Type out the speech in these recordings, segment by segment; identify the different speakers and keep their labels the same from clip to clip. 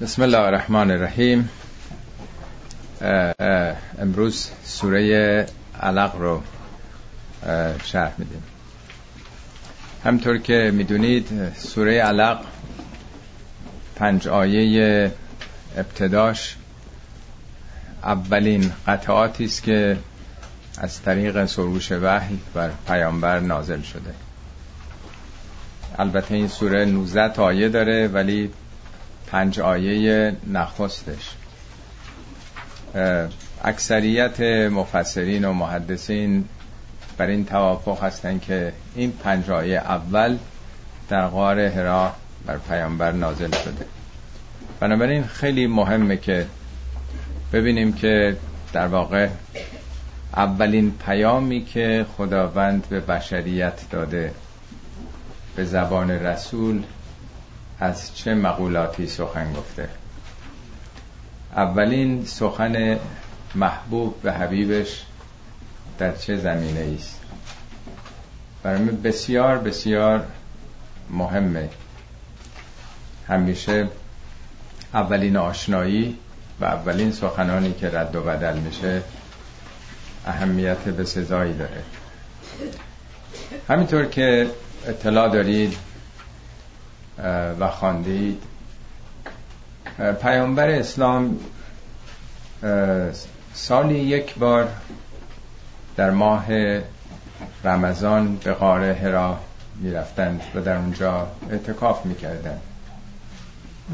Speaker 1: بسم الله الرحمن الرحیم. امروز سوره علق رو شرح میدیم. همطور که می‌دونید سوره علق پنج آیه ابتداش اولین قطعاتی است که از طریق سروش وحی بر پیامبر نازل شده. البته این سوره 19 آیه داره ولی پنج آیه نخستش اکثریت مفسرین و محدثین بر این توافق هستند که این پنج آیه اول در غار هرا بر پیامبر نازل شده. بنابراین خیلی مهمه که ببینیم که در واقع اولین پیامی که خداوند به بشریت داده به زبان رسول از چه مقولاتی سخن گفته؟ اولین سخن محبوب به حبیبش در چه زمینه است برای بسیار بسیار مهمه. همیشه اولین آشنایی و اولین سخنانی که رد و بدل میشه اهمیت به سزایی داره. همینطور که اطلاع دارید و خواندید. پیامبر اسلام سالی یک بار در ماه رمضان به غار هرا می‌رفتند و در اونجا اعتکاف می‌کردند.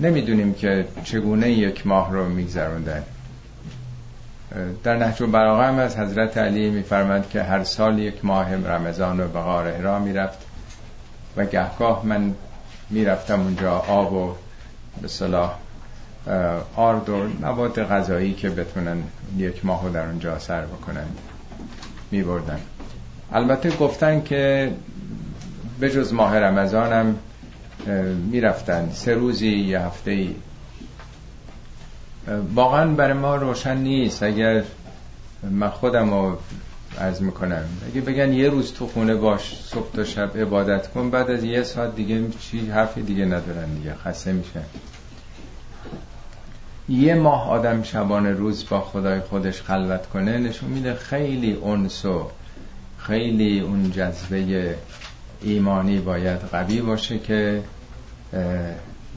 Speaker 1: نمی‌دونیم که چگونه یک ماه رو میگذروندن در نهج و هم از حضرت علی میفرمند که هر سال یک ماه رمضان رو به غار هرا می‌رفت و گهگاه من می‌رفتم اونجا آب و به صلاح آرد و مواد غذایی که بتونن یک ماه در اونجا سر بکنن می بردن البته گفتن که به جز ماه رمضان هم می‌رفتن. سه روزی یه هفته ای واقعا برای ما روشن نیست. اگر من خودم رو عرض می‌کنم. اگه بگن یه روز تو خونه باش صبح تا شب عبادت کن بعد از یه ساعت دیگه چی حرفی دیگه ندارن دیگه خسته میشه یه ماه آدم شبانه روز با خدای خودش خلوت کنه نشون میده خیلی انس و خیلی اون جذبه ایمانی باید قوی باشه که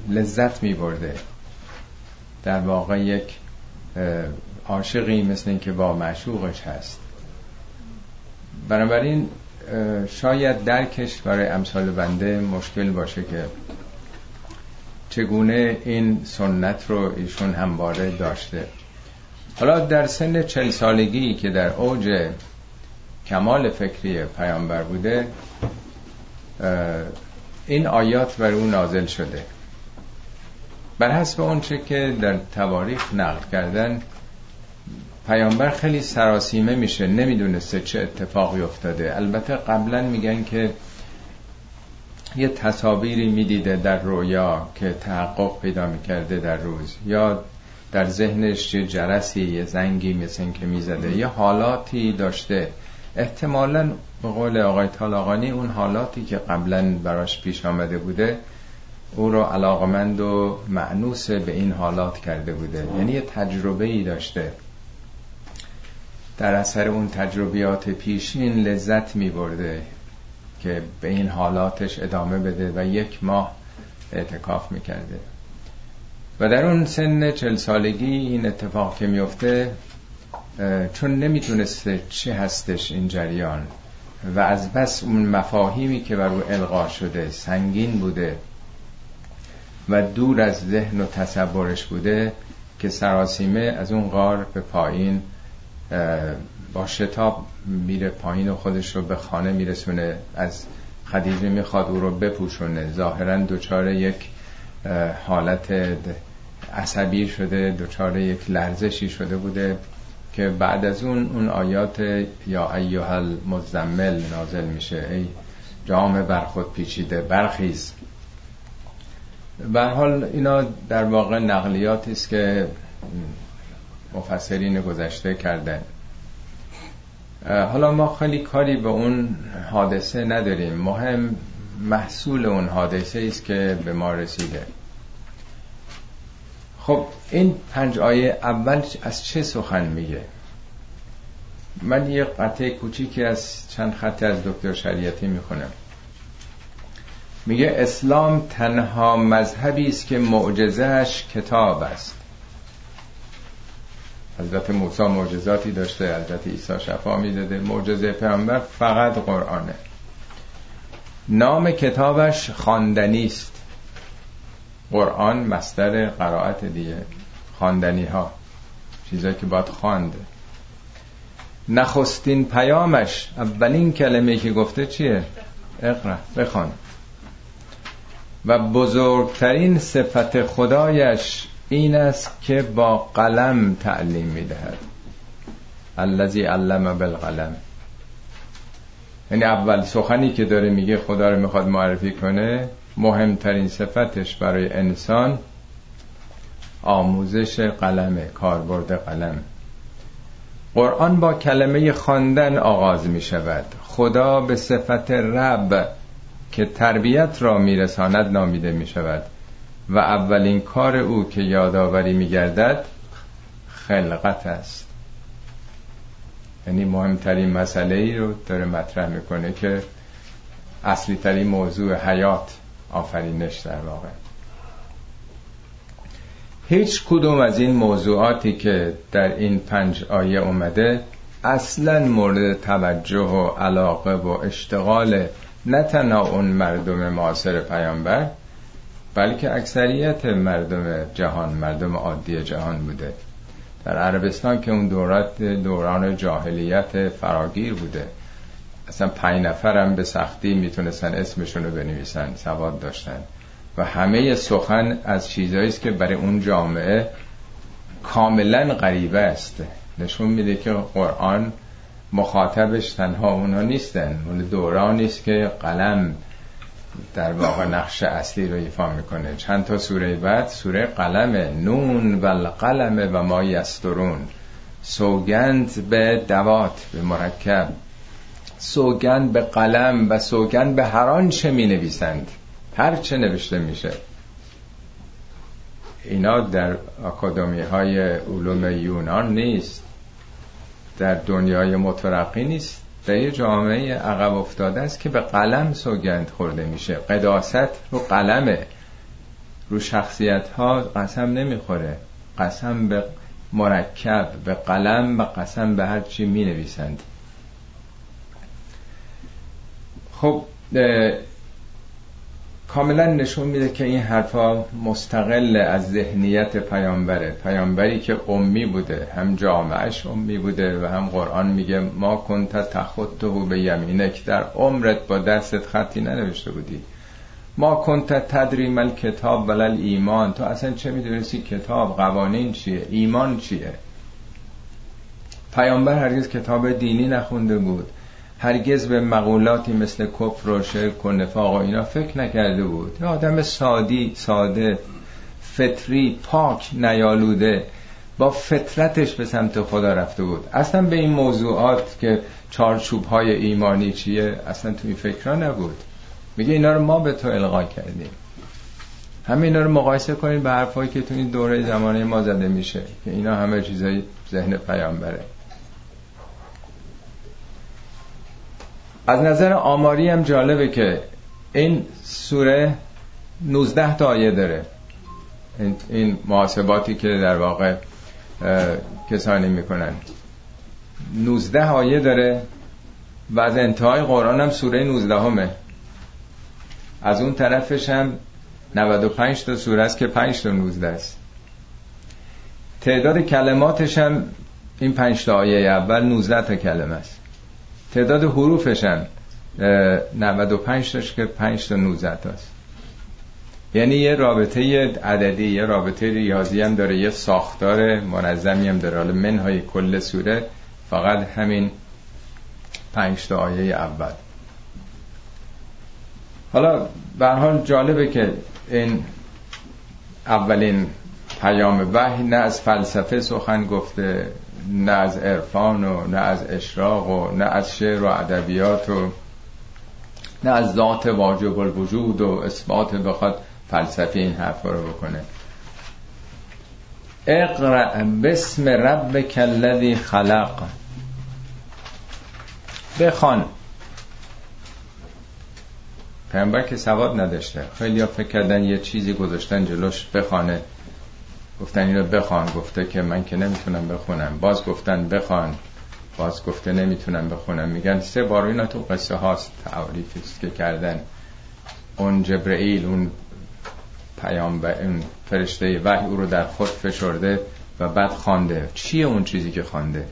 Speaker 1: لذت میبرده. در واقع یک عاشقی مثل اینکه با معشوقش هست. بنابراین شاید درکش برای امثال بنده مشکل باشه که چگونه این سنت رو ایشون همواره داشته. حالا در سن چل سالگی که در اوج کمال فکری پیامبر بوده این آیات بر اون نازل شده. بر حسب اونچه که در تواریخ نقل کردن پیامبر خیلی سراسیمه میشه نمی‌دونسته چه اتفاقی افتاده. البته قبلا میگن که یه تصاویری می‌دیده در رویا که تحقق پیدا می‌کرده در روز. یا در ذهنش یه جرسی یه زنگی مثل که می‌زده. یه حالاتی داشته. احتمالا به قول آقای طالاقانی اون حالاتی که قبلا براش پیش آمده بوده او رو علاقمند و معنوس به این حالات کرده بوده. یعنی یه تجربه ای داشته. در اثر اون تجربیات پیشین لذت می برده که به این حالاتش ادامه بده و یک ماه اعتکاف می‌کرده. و در اون سن چل سالگی این اتفاق که میفته چون نمی‌تونسته چه هستش این جریان و از بس اون مفاهیمی که بر او القا شده سنگین بوده و دور از ذهن و تصورش بوده که سراسیمه از اون غار به پایین با شتاب میره پایین و خودش رو به خانه میرسونه. از خدیجه می‌خواد او رو بپوشونه. ظاهرا دچار یک حالت عصبی شده دچار یک لرزشی شده بوده که بعد از اون اون آیات یا ایها المزمل نازل میشه. ای جام بر خود پیچیده برخیز. به حال اینا در واقع نقلیاتی است که مفسرین گذشته کردن. حالا ما خیلی کاری به اون حادثه نداریم. مهم محصول اون حادثه است که به ما رسیده. خب این پنج آیه اول از چه سخن میگه؟ من یه قطعه کوچیکی از چند خط از دکتر شریعتی می‌خونم. میگه اسلام تنها مذهبی است که معجزهش کتاب است. حضرت موسی معجزاتی داشته حضرت عیسی شفا می‌داده. معجزه پیامبر فقط قرآنه. نام کتابش خواندنی است. قرآن مستر قرائت دیگه. خواندنی ها چیزایی که باید خوانده نخستین پیامش اولین کلمه که گفته چیه؟ اقرا بخوان. و بزرگترین صفت خدایش این است که با قلم تعلیم می‌دهد. الذی علم بالقلم. یعنی اول سخنی که داره میگه خدا رو می‌خواد معرفی کنه مهمترین صفتش برای انسان آموزش قلمه کاربرد قلم. قرآن با کلمه خواندن آغاز می شود خدا به صفت رب که تربیت را میرساند نامیده می شود و اولین کار او که یادآوری می گردد خلقت است. یعنی مهمترین مسئله ای رو داره مطرح می‌کنه که اصلی ترین موضوع حیات آفرینش در واقع. هیچ کدوم از این موضوعاتی که در این پنج آیه اومده اصلا مورد توجه و علاقه و اشتغال نه تنها اون مردم معاصر پیامبر بلکه اکثریت مردم جهان مردم عادی جهان بوده. در عربستان که اون دورات دوران جاهلیت فراگیر بوده. اصلا پنج نفرم به سختی می‌تونستن اسمشون رو بنویسن سواد داشتن. و همه سخن از چیزهایی است که برای اون جامعه کاملا غریبه است. نشون میده که قرآن مخاطبش تنها اونا نیستن. اون دورانی است که قلم در واقع نقش اصلی رو ایفا می‌کنه. چند تا سوره بعد؟ سوره قلم نون و القلم و ما یسترون. سوگند به دوات به مرکب. سوگند به قلم و سوگند به هر آنچه می نویسند هر چه نوشته میشه. اینا در اکادمی های علوم یونان نیست. در دنیای مترقی نیست. در یه جامعه عقب افتاده است که به قلم سوگند خورده میشه. قداست رو قلمه. رو شخصیت ها قسم نمی‌خوره. قسم به مرکب به قلم و قسم به هر چی می نویسند خب کاملا نشون میده که این حرفا مستقل از ذهنیت پیامبره. پیامبری که امی بوده هم جامعش امی بوده و هم قرآن میگه ما کنت تخطه به یمینک در عمرت با دستت خطی ننوشته بودی. ما کنت تدریم کتاب ولل ایمان تو اصلا چه می‌دونستی کتاب قوانین چیه؟ ایمان چیه؟ پیامبر هرگز کتاب دینی نخونده بود. هرگز به مقولاتی مثل کفر و شرک و نفاق و اینا فکر نکرده بود. یه آدم سادی ساده فطری پاک نیالوده با فطرتش به سمت خدا رفته بود. اصلا به این موضوعات که چارچوب های ایمانی چیه اصلا تو این فکرها نبود. میگه اینا رو ما به تو القا کردیم. همه اینا رو مقایسه کنید به حرفایی که تو این دوره زمانه ما زده میشه که اینا همه چیزای ذهن پیامبره. از نظر آماری هم جالبه که این سوره 19 تا آیه داره. این محاسباتی که در واقع کسانی می‌کنن. 19 آیه داره و از انتهای قرآن هم سوره 19 همه از اون طرفش هم 95 تا سوره است که 5 تا 19 است. تعداد کلماتش هم این 5 تا آیه اول 19 تا کلمه است. تعداد حروفش هم 95 تاش که 5 تا 19 تاست. یعنی یه رابطه عددی یه رابطه ریاضی هم داره یه ساختار منظمی هم داره. حالا منهای کل سوره فقط همین 5 تا آیه اول. حالا به حال جالبه که این اولین پیام وحی نه از فلسفه سخن گفته نه از عرفان و نه از اشراق و نه از شعر و ادبیات و نه از ذات واجب الوجود و اثبات بخواد فلسفه این حرف رو بکنه. اقرأ بسم ربک الذی خلق. بخوان. پیامبر که سواد نداشته. خیلی فکر کردن یه چیزی گذاشتن جلوش بخوانه. گفتن اینو بخوان گفته که من که نمی‌تونم بخونم. باز گفتن بخوان. باز گفته نمی‌تونم بخونم. میگن سه بار اینا تو قصه هاست تعریفی که کردن. اون جبرئیل اون پیام و اون فرشته وحی او رو در خود فشرده و بعد خوانده. چیه اون چیزی که خوانده؟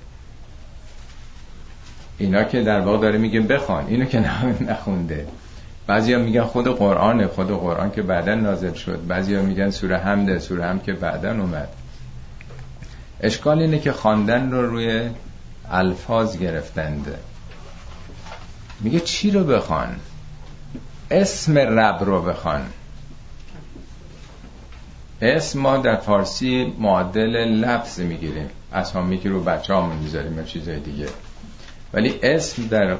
Speaker 1: اینا که در واقع داره میگه بخوان. اینو که نخونده. بعضیا میگن خود قرآن خود قرآن که بعدا نازل شد. بعضیا میگن سوره حمده سوره هم که بعدا اومد. اشکال اینه که خواندن رو روی الفاظ گرفتند. میگه چی رو بخوان؟ اسم رب رو بخوان. اسم ما در فارسی معادل لفظ می‌گیریم. اسامی که رو بچه ها می‌ذاریم چیزای دیگه. ولی اسم در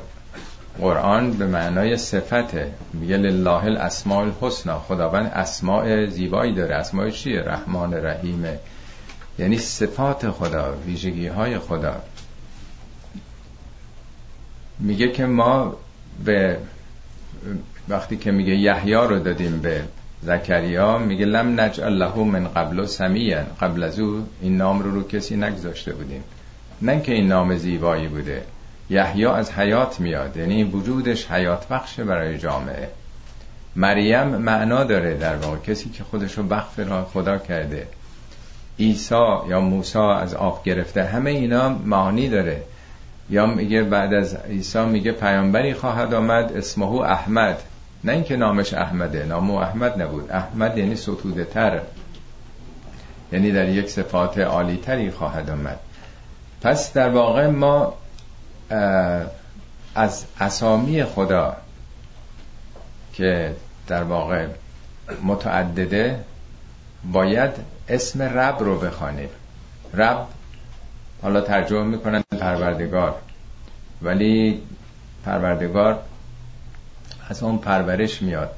Speaker 1: قرآن به معنای صفته. میگه لله الاسماء الحسنا خداوند اسماء زیبایی داره. اسماء چیه؟ رحمان رحیمه یعنی صفات خدا ویژگی های خدا. میگه که ما به وقتی که میگه یحیی رو دادیم به زکریا میگه لم نجعل له من قبل سمیان قبل از او این نام رو رو کسی نگذاشته بودیم. نه که این نام زیبایی بوده. یحیی از حیات میاد یعنی وجودش حیات بخشه برای جامعه. مریم معنا داره در واقع کسی که خودشو بخف را خدا کرده. عیسی یا موسی از آب گرفته همه اینا معانی داره. یا میگه بعد از عیسی میگه پیامبری خواهد آمد اسمه احمد. نه اینکه نامش احمده نام احمد نبود. احمد یعنی ستوده تر یعنی در یک صفات عالی تری خواهد آمد. پس در واقع ما از اسامی خدا که در واقع متعدده باید اسم رب رو بخوانیم. رب حالا ترجمه می‌کنن پروردگار. ولی پروردگار از اون پرورش میاد.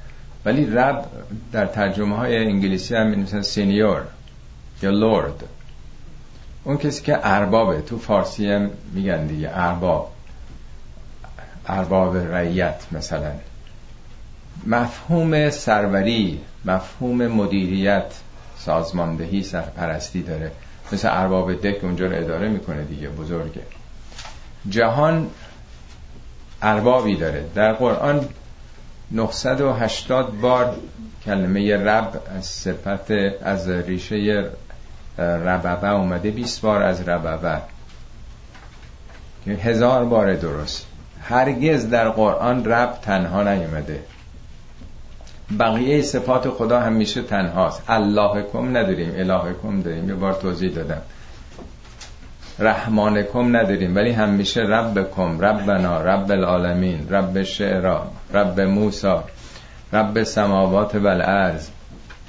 Speaker 1: ولی رب در ترجمه های انگلیسی هم مثلا سینیور یا لورد. اون کسی که اربابه. تو فارسی هم میگن دیگه. ارباب. ارباب رعیت مثلا. مفهوم سروری مفهوم مدیریت سازماندهی سرپرستی داره. مثل ارباب دک اونجا رو اداره می‌کنه دیگه بزرگه. جهان اربابی داره. در قرآن 980 بار کلمه رب از صفت از ریشه رببه اومده 20 بار از رببه هزار بار درست. هرگز در قرآن رب تنها نیومده. بقیه صفات خدا همیشه تنهاست. الله کم نداریم اله کم داریم. یه بار توضیح دادم. رحمان کم نداریم ولی همیشه رب کم ربنا رب العالمین رب شعرا رب موسا رب سماوات و الارض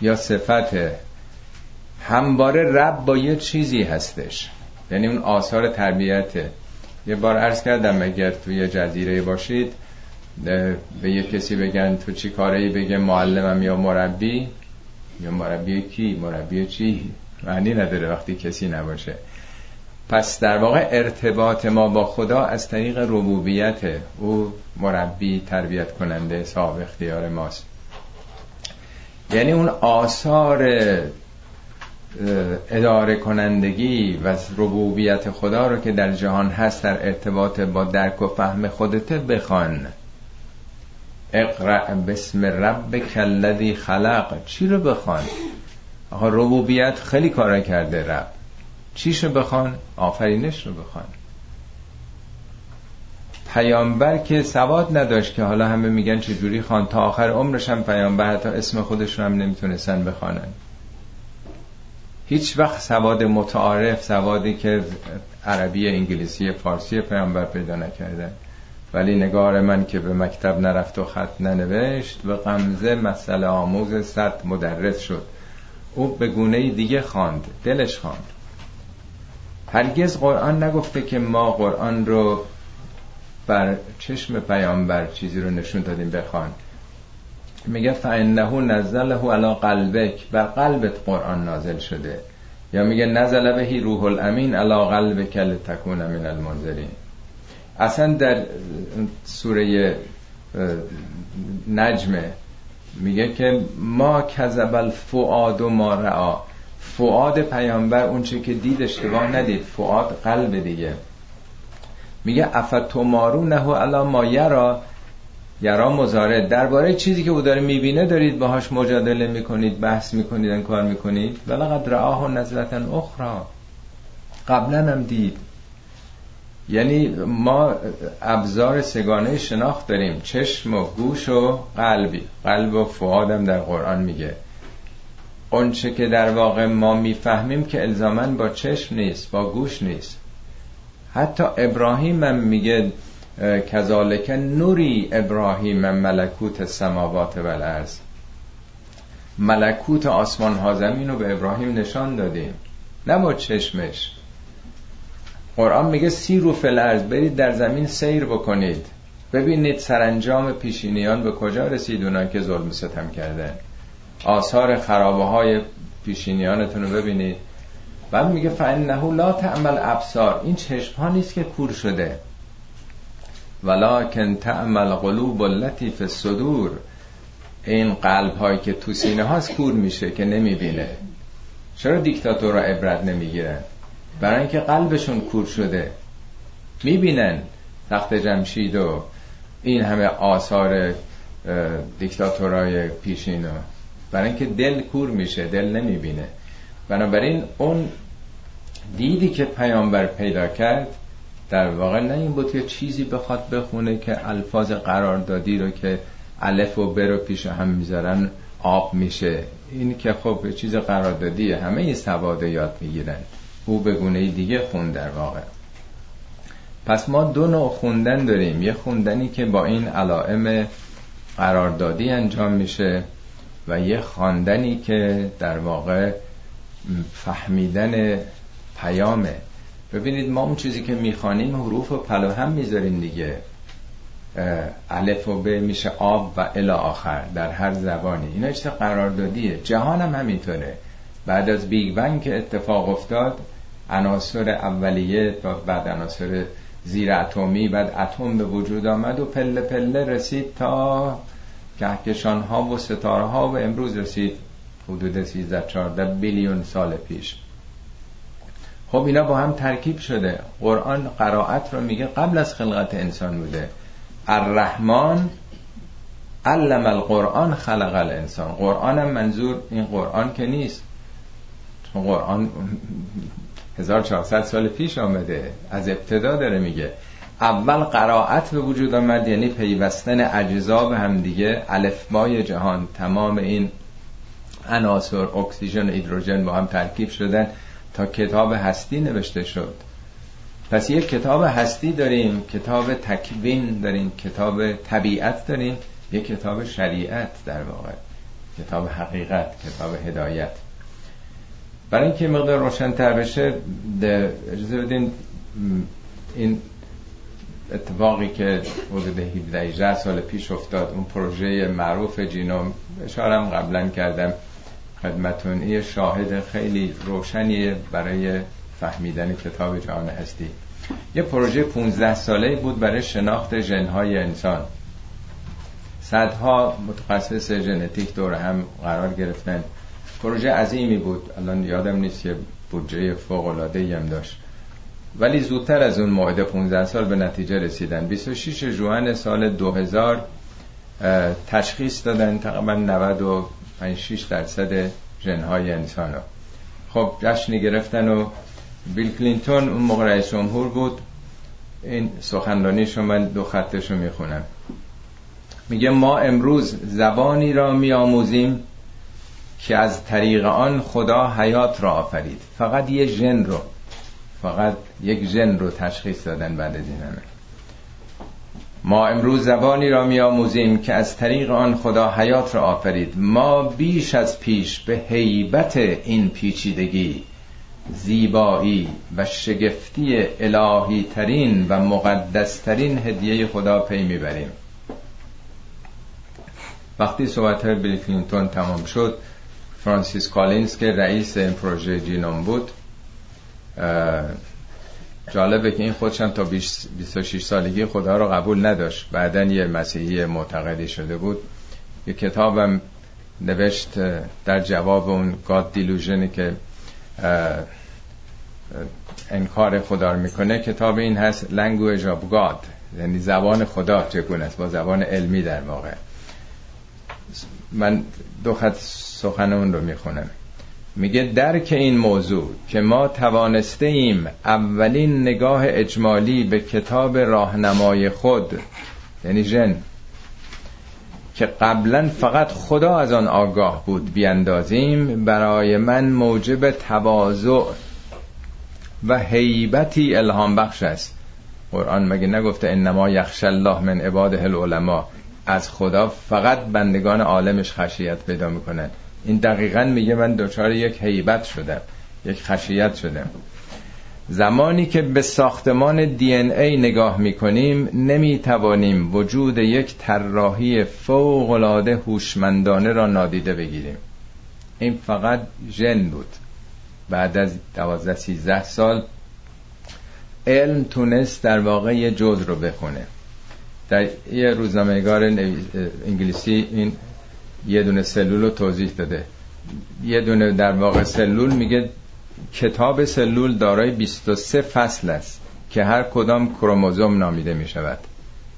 Speaker 1: یا صفت همباره رب با یه چیزی هستش. یعنی اون آثار تربیته یه بار عرض کردم اگر توی جزیره باشید به یه کسی بگن تو چی کاره ای بگه معلمم یا مربی؟ یا مربی کی؟ مربی چی؟ معنی نداره وقتی کسی نباشه. پس در واقع ارتباط ما با خدا از طریق ربوبیت. او مربی تربیت کننده صاحب اختیار ماست. یعنی اون آثار اداره کنندگی و ربوبیت خدا رو که در جهان هست در ارتباط با درک و فهم خودت بخوان. اقرأ بسم ربک الذی خلق. چی رو بخوان؟ آقا ربوبیت خیلی کارا کرده رب. چیش رو بخوان؟ آفرینش رو بخوان. پیامبر که سواد نداشت که حالا همه میگن چجوری خوان تا آخر عمرش هم پیامبر حتی اسم خودش رو هم نمی‌تونستن بخوانن. هیچ وقت سواد متعارف سوادی که عربی انگلیسی فارسی پیامبر پیدا نکردن ولی نگار من که به مکتب نرفت و خط ننوشت و قمزه مسئله آموز صد مدرس شد. او به گونه دیگه خواند دلش خواند. هرگز قرآن نگفته که ما قرآن رو بر چشم پیامبر چیزی رو نشون دادیم بخوان میگه فانه نزله علی قلبک بر قلبت قرآن نازل شده. یا میگه نزل بهی روح الامین علا قلب کل تکون من المنذرین. اصلا در سوره نجمه میگه که ما کذب الفؤاد ما رعا فؤاد پیامبر اون چه که دید اشتباه ندید فؤاد قلب دیگه. میگه افتمارو نهو الا ما یرا یرا مزاره درباره چیزی که او داره می‌بینه دارید باهاش مجادله می‌کنید بحث می‌کنید کار می‌کنید. ولقد و نزلتا اخرى. قبلا هم دید. یعنی ما ابزار سگانه شناخت داریم. چشم و گوش و قلبی قلب و فعادم در قرآن میگه. اونچه که در واقع ما می‌فهمیم که الزامن با چشم نیست با گوش نیست. حتی ابراهیم هم میگه کذالک نوری ابراهیم ملکوت سماوات و الارض ملکوت آسمان ها زمین رو به ابراهیم نشان دادیم. نه با چشمش. قرآن میگه سی رو فلرز برید در زمین سیر بکنید. ببینید سرانجام پیشینیان به کجا رسید اونایی که ظلم ستم کردن آثار خرابه های پیشینیانتون رو ببینید. بعد میگه فانه لا تعمل ابصار. این چشم ها نیست که کور شده. ولکن تعمل قلوب التي في الصدور. این قلب هایی که تو سینه هاست کور میشه که نمی‌بینه. چرا دیکتاتورها عبرت نمی‌گیرن؟ برای اینکه قلبشون کور شده. می‌بینن تخت جمشید و این همه آثار دیکتاتورای پیشینو برای اینکه دل کور میشه دل نمی‌بینه. بنابراین اون دیدی که پیامبر پیدا کرد در واقع نه این بود که چیزی بخواد بخونه که الفاظ قراردادی رو که الف و ب رو پیش هم می‌ذارن آب میشه. این که خب چیز قراردادیه. همه این سواد یاد می‌گیرن. او به گونه دیگه خون در واقع. پس ما دو نوع خوندن داریم. یه خوندنی که با این علائم قراردادی انجام میشه و یه خواندنی که در واقع فهمیدن پیامه ببینید ما اون چیزی که می‌خوانیم حروف و پلو هم می‌ذاریم دیگه. الف و ب میشه آب و الی آخر در هر زبانی. اینا چیز قراردادیه؟ جهان هم همینطوره. بعد از Big Bang که اتفاق افتاد عناصر اولیه و بعد عناصر زیر اتمی بعد اتم به وجود آمد و پله پله رسید تا کهکشان ها و ستاره ها و امروز رسید. حدود 13 14 billion سال پیش. خب اینا با هم ترکیب شده. قرآن قرائت رو میگه قبل از خلقت انسان بوده. الرحمن علم القرآن خلق الانسان. قرآن هم منظور این قرآن که نیست. چون قرآن 1400 سال پیش آمده. از ابتدا داره میگه. اول قرائت به وجود آمد یعنی پیوستن اجزا به هم دیگه. الفبای جهان تمام این عناصر اکسیژن و هیدروژن با هم ترکیب شدن. تا کتاب هستی نوشته شد. پس یک کتاب هستی داریم کتاب تکوین داریم کتاب طبیعت داریم یک کتاب شریعت در واقع. کتاب حقیقت کتاب هدایت. برای اینکه مقدار روشنتر بشه اجازه بدین این اتفاقی که حدود 17 سال پیش افتاد اون پروژه معروف جینوم اشارم قبلا کردم. خدمتون. یه شاهد خیلی روشنیه برای فهمیدن کتاب جهان هستی. یه پروژه 15 ساله بود برای شناخت ژنهای انسان. صدها متخصص ژنتیک دور هم قرار گرفتن. پروژه عظیمی بود. الان یادم نیست که بودجه فوق العاده هم داشت. ولی زودتر از اون موعد 15 سال به نتیجه رسیدن. 26 جوان سال 2000 تشخیص دادن تقریبا 95 درصد ژنهای انسان رو خب جشنی گرفتن و بیل کلینتون اون موقع رئیس جمهور بود. این سخنرانیشو من دو خطشو می‌خونم. میگه ما امروز زبانی را میآموزیم که از طریق آن خدا حیات را آفرید. فقط یه ژن رو فقط یک ژن رو تشخیص دادن بعد از ما امروز زبانی را میآموزیم که از طریق آن خدا حیات را آفرید. ما بیش از پیش به هیبت این پیچیدگی زیبایی و شگفتی الهی ترین و مقدس ترین هدیه خدا پی می‌بریم. وقتی صحبت های بیل کلینتون تمام شد فرانسیس کالینز که رئیس این پروژه genome بود جالبه که این خودشم تا 26 سالگی خدا رو قبول نداشت. بعدا یه مسیحی معتقدی شده بود. یه کتابم نوشت در جواب اون گاد دیلوژنی که انکار خدا رو می‌کنه. کتاب این هست Language of God. یعنی زبان خدا چگونه است؟ با زبان علمی در واقع. من دو خط سخن اون رو می‌خونم. میگه درک این موضوع که ما توانسته ایم اولین نگاه اجمالی به کتاب راهنمای خود یعنی جن که قبلا فقط خدا از آن آگاه بود بیاندازیم برای من موجب تواضع و حیبتی الهام بخش است. قرآن مگه نگفته انما یخش الله من عباده العلماء؟ از خدا فقط بندگان عالمش خشیت پیدا می‌کنن این دقیقا میگه من دچار یک حیبت شدم یک خشیت شدم. زمانی که به ساختمان دی ای نگاه می‌کنیم نمی‌توانیم وجود یک طراحی فوق العاده هوشمندانه را نادیده بگیریم. این فقط ژن بود. بعد از 12 13 سال علم تونست در واقع یه جز رو بخونه. در یه روزنامه‌نگار انگلیسی این یه دونه سلول رو توضیح داده یه دونه در واقع سلول میگه کتاب سلول دارای 23 فصل است که هر کدام کروموزوم نامیده می شود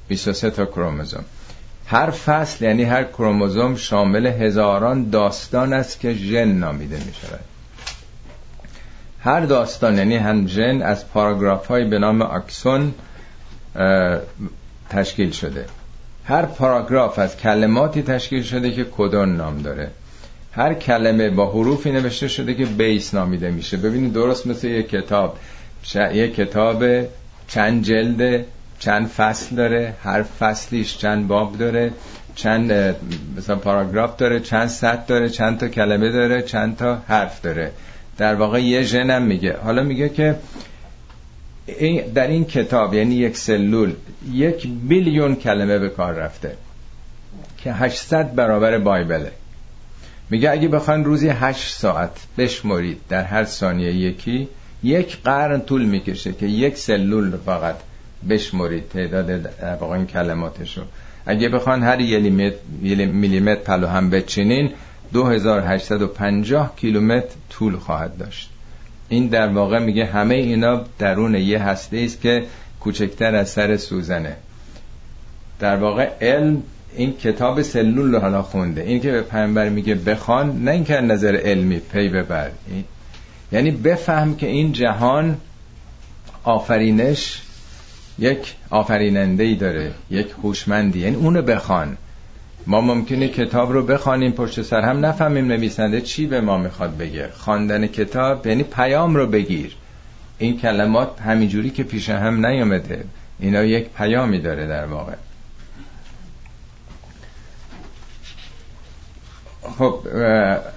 Speaker 1: 23 تا کروموزوم. هر فصل یعنی هر کروموزوم شامل هزاران داستان است که ژن نامیده می شود هر داستان یعنی هم ژن از پاراگراف های به نام اکسون تشکیل شده. هر پاراگراف از کلماتی تشکیل شده که کدون نام داره. هر کلمه با حروفی نوشته شده که بیس نامیده میشه. ببینید درست مثل یک کتاب. یک کتاب چند جلد چند فصل داره هر فصلیش چند باب داره چند مثلا پاراگراف داره چند سطر داره چند تا کلمه داره چند تا حرف داره. در واقع یه ژنم میگه. حالا میگه که در این کتاب یعنی یک سلول یک بیلیون کلمه به کار رفته که 800 برابر بایبله. میگه اگه بخواین روزی 8 ساعت بشمرید در هر ثانیه یکی یک قرن طول می‌کشه که یک سلول فقط بشمرید تعداد در واقع این کلماتشو اگه بخوان هر میلیمتر پلو هم بچینین 2850 کیلومتر طول خواهد داشت. این در واقع میگه همه اینا درون یه هسته است که کوچکتر از سر سوزنه. در واقع علم این کتاب سلول رو حالا خونده. این که به پیامبر میگه بخوان نه اینکه نظر علمی پی ببر. یعنی بفهم که این جهان آفرینش یک آفریننده ای داره یک هوشمندی. یعنی اونو بخوان. ما ممکنه کتاب رو بخوانیم پشت سر هم نفهمیم نویسنده چی به ما می‌خواد بگه. خواندن کتاب یعنی پیام رو بگیر. این کلمات همینجوری که پیش هم نیامده اینا یک پیامی داره در واقع. خب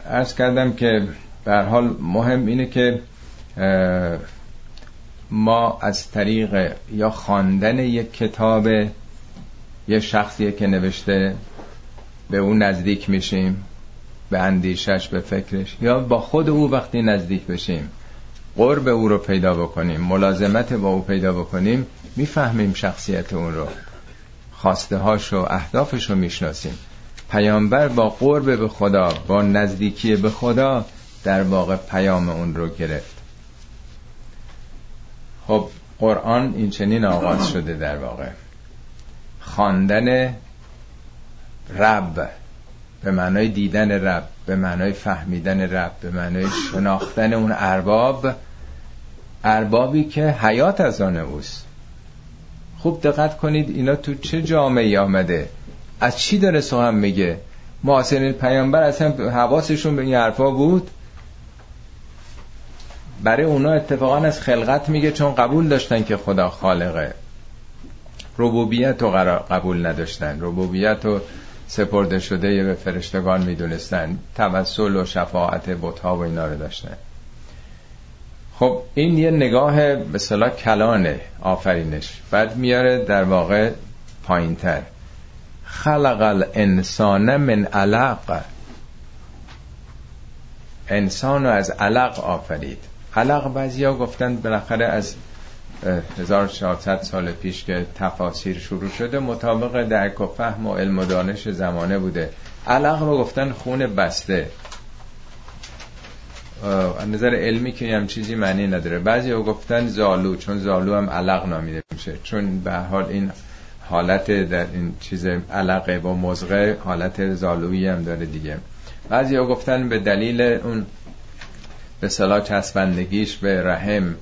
Speaker 1: ارز کردم که به حال مهم اینه که ما از طریق یا خواندن یک کتاب یه شخصیه که نوشته به او نزدیک میشیم به اندیشش به فکرش. یا با خود او وقتی نزدیک بشیم قرب او رو پیدا بکنیم ملازمت با او پیدا بکنیم می‌فهمیم شخصیت اون رو. خواسته هاش و اهدافش رو می‌شناسیم. پیامبر با قرب به خدا با نزدیکی به خدا در واقع پیام اون رو گرفت. خب قرآن این چنین آغاز شده در واقع. خواندن رب به معنای دیدن رب به معنای فهمیدن رب به معنای شناختن اون ارباب اربابی که حیات از آن اوست. خوب دقت کنید اینا تو چه جامعه آمده؟ از چی داره سخن میگه؟ معاصرین پیامبر اصلا حواسشون به این حرفا بود؟ برای اونا اتفاقا از خلقت میگه چون قبول داشتن که خدا خالقه. ربوبیت رو قبول نداشتن. ربوبیت رو سپرده شده به فرشتگان می‌دونستن توسل و شفاعت بتها و اینا رو داشتن خب این یه نگاه به صلاح کلانه آفرینش. بعد میاره در واقع پایینتر. خلق الانسان من علق. انسان رو از علق آفرید. علق بعضی ها گفتن بالاخره از 1400 سال پیش که تفاسیر شروع شده مطابق درک و فهم و علم و دانش زمانه بوده. علق رو گفتن خون بسته. نظر علمی که هم چیزی معنی نداره. بعضی ها گفتن زالو چون زالو هم علق نامیده میشه. چون به حال این حالت در این چیز علقه و مزغه حالت زالویی هم داره دیگه. بعضی ها گفتن به دلیل اون به صلاح چسبندگیش به رحم.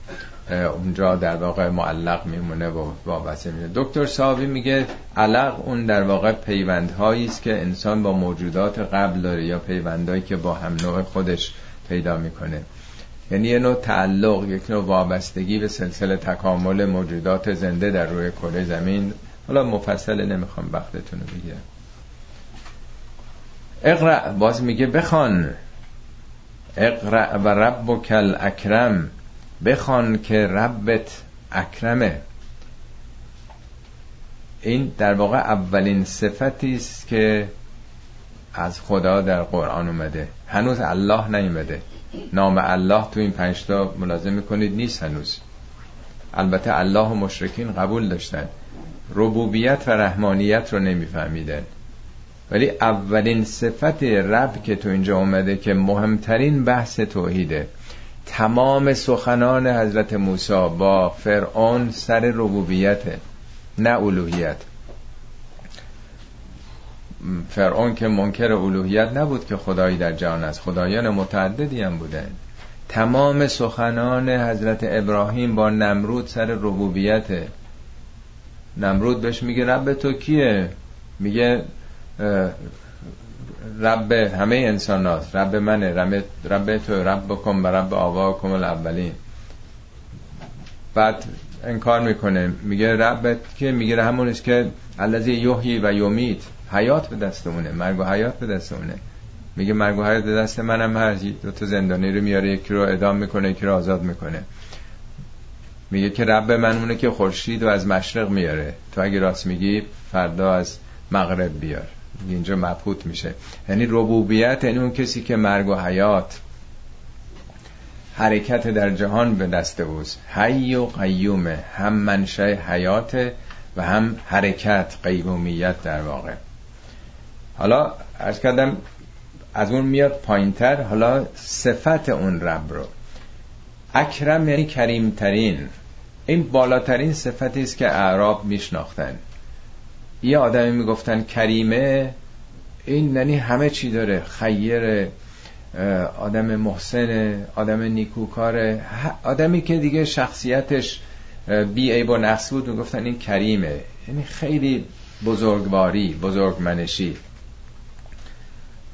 Speaker 1: اونجا در واقع معلق میمونه و وابسته میشه. دکتر صاحبی میگه علق اون در واقع پیوندهایی است که انسان با موجودات قبل داره یا پیوندهایی که با هم نوع خودش پیدا می‌کنه. یعنی یه نوع تعلق یک نوع وابستگی به سلسله تکامل موجودات زنده در روی کره زمین. حالا مفصل نمی‌خوام وقتتون رو بگیرم. اقرأ باز میگه بخوان. اقرأ و رب کل اکرم. بخوان که ربت اکرمه. این در واقع اولین صفتی است که از خدا در قرآن اومده. هنوز الله نیومده. نام الله تو این پنجتا ملازم می‌کنید نیست هنوز. البته الله و مشرکین قبول داشتن. ربوبیت و رحمانیت رو نمیفهمیدن. ولی اولین صفت رب که تو اینجا اومده که مهمترین بحث توحیده. تمام سخنان حضرت موسی با فرعون سر ربوبیت نه الوهیت. فرعون که منکر الوهیت نبود که خدایی در جهان است. خدایان متعددی هم بودن تمام سخنان حضرت ابراهیم با نمرود سر ربوبیت. نمرود بهش میگه رب تو کیه؟ میگه رب همه انسان هاست رب منه رب, رب تو رب بکن و رب آوا کن الاولین. بعد انکار می‌کنه میگه رب که میگه همونش که الذی یحیی و یمیت. حیات به دست اونه مرگ و حیات به دست اونه. میگه مرگ و حیات به دست منم هست. دو تا زندانی رو میاره یکی رو ادام می‌کنه یکی رو آزاد می‌کنه. میگه که رب من اونه که خورشید و از مشرق میاره. تو اگه راست میگی فردا از مغرب بیار. اینجا مبهوت میشه. یعنی ربوبیت یعنی اون کسی که مرگ و حیات حرکت در جهان به دست اوست. حی و قیومه هم منشه حیات و هم حرکت قیومیت در واقع. حالا از کردم از اون میاد پایینتر حالا صفت اون رب رو. اکرم یعنی کریمترین. این بالاترین صفتی است که اعراب میشناختن. یه آدمی می‌گفتن کریمه این یعنی همه چی داره خیر آدم محسن آدم نیکوکار آدمی که دیگه شخصیتش بی عیب و نقص بود می‌گفتن این کریمه. یعنی خیلی بزرگواری بزرگمنشی.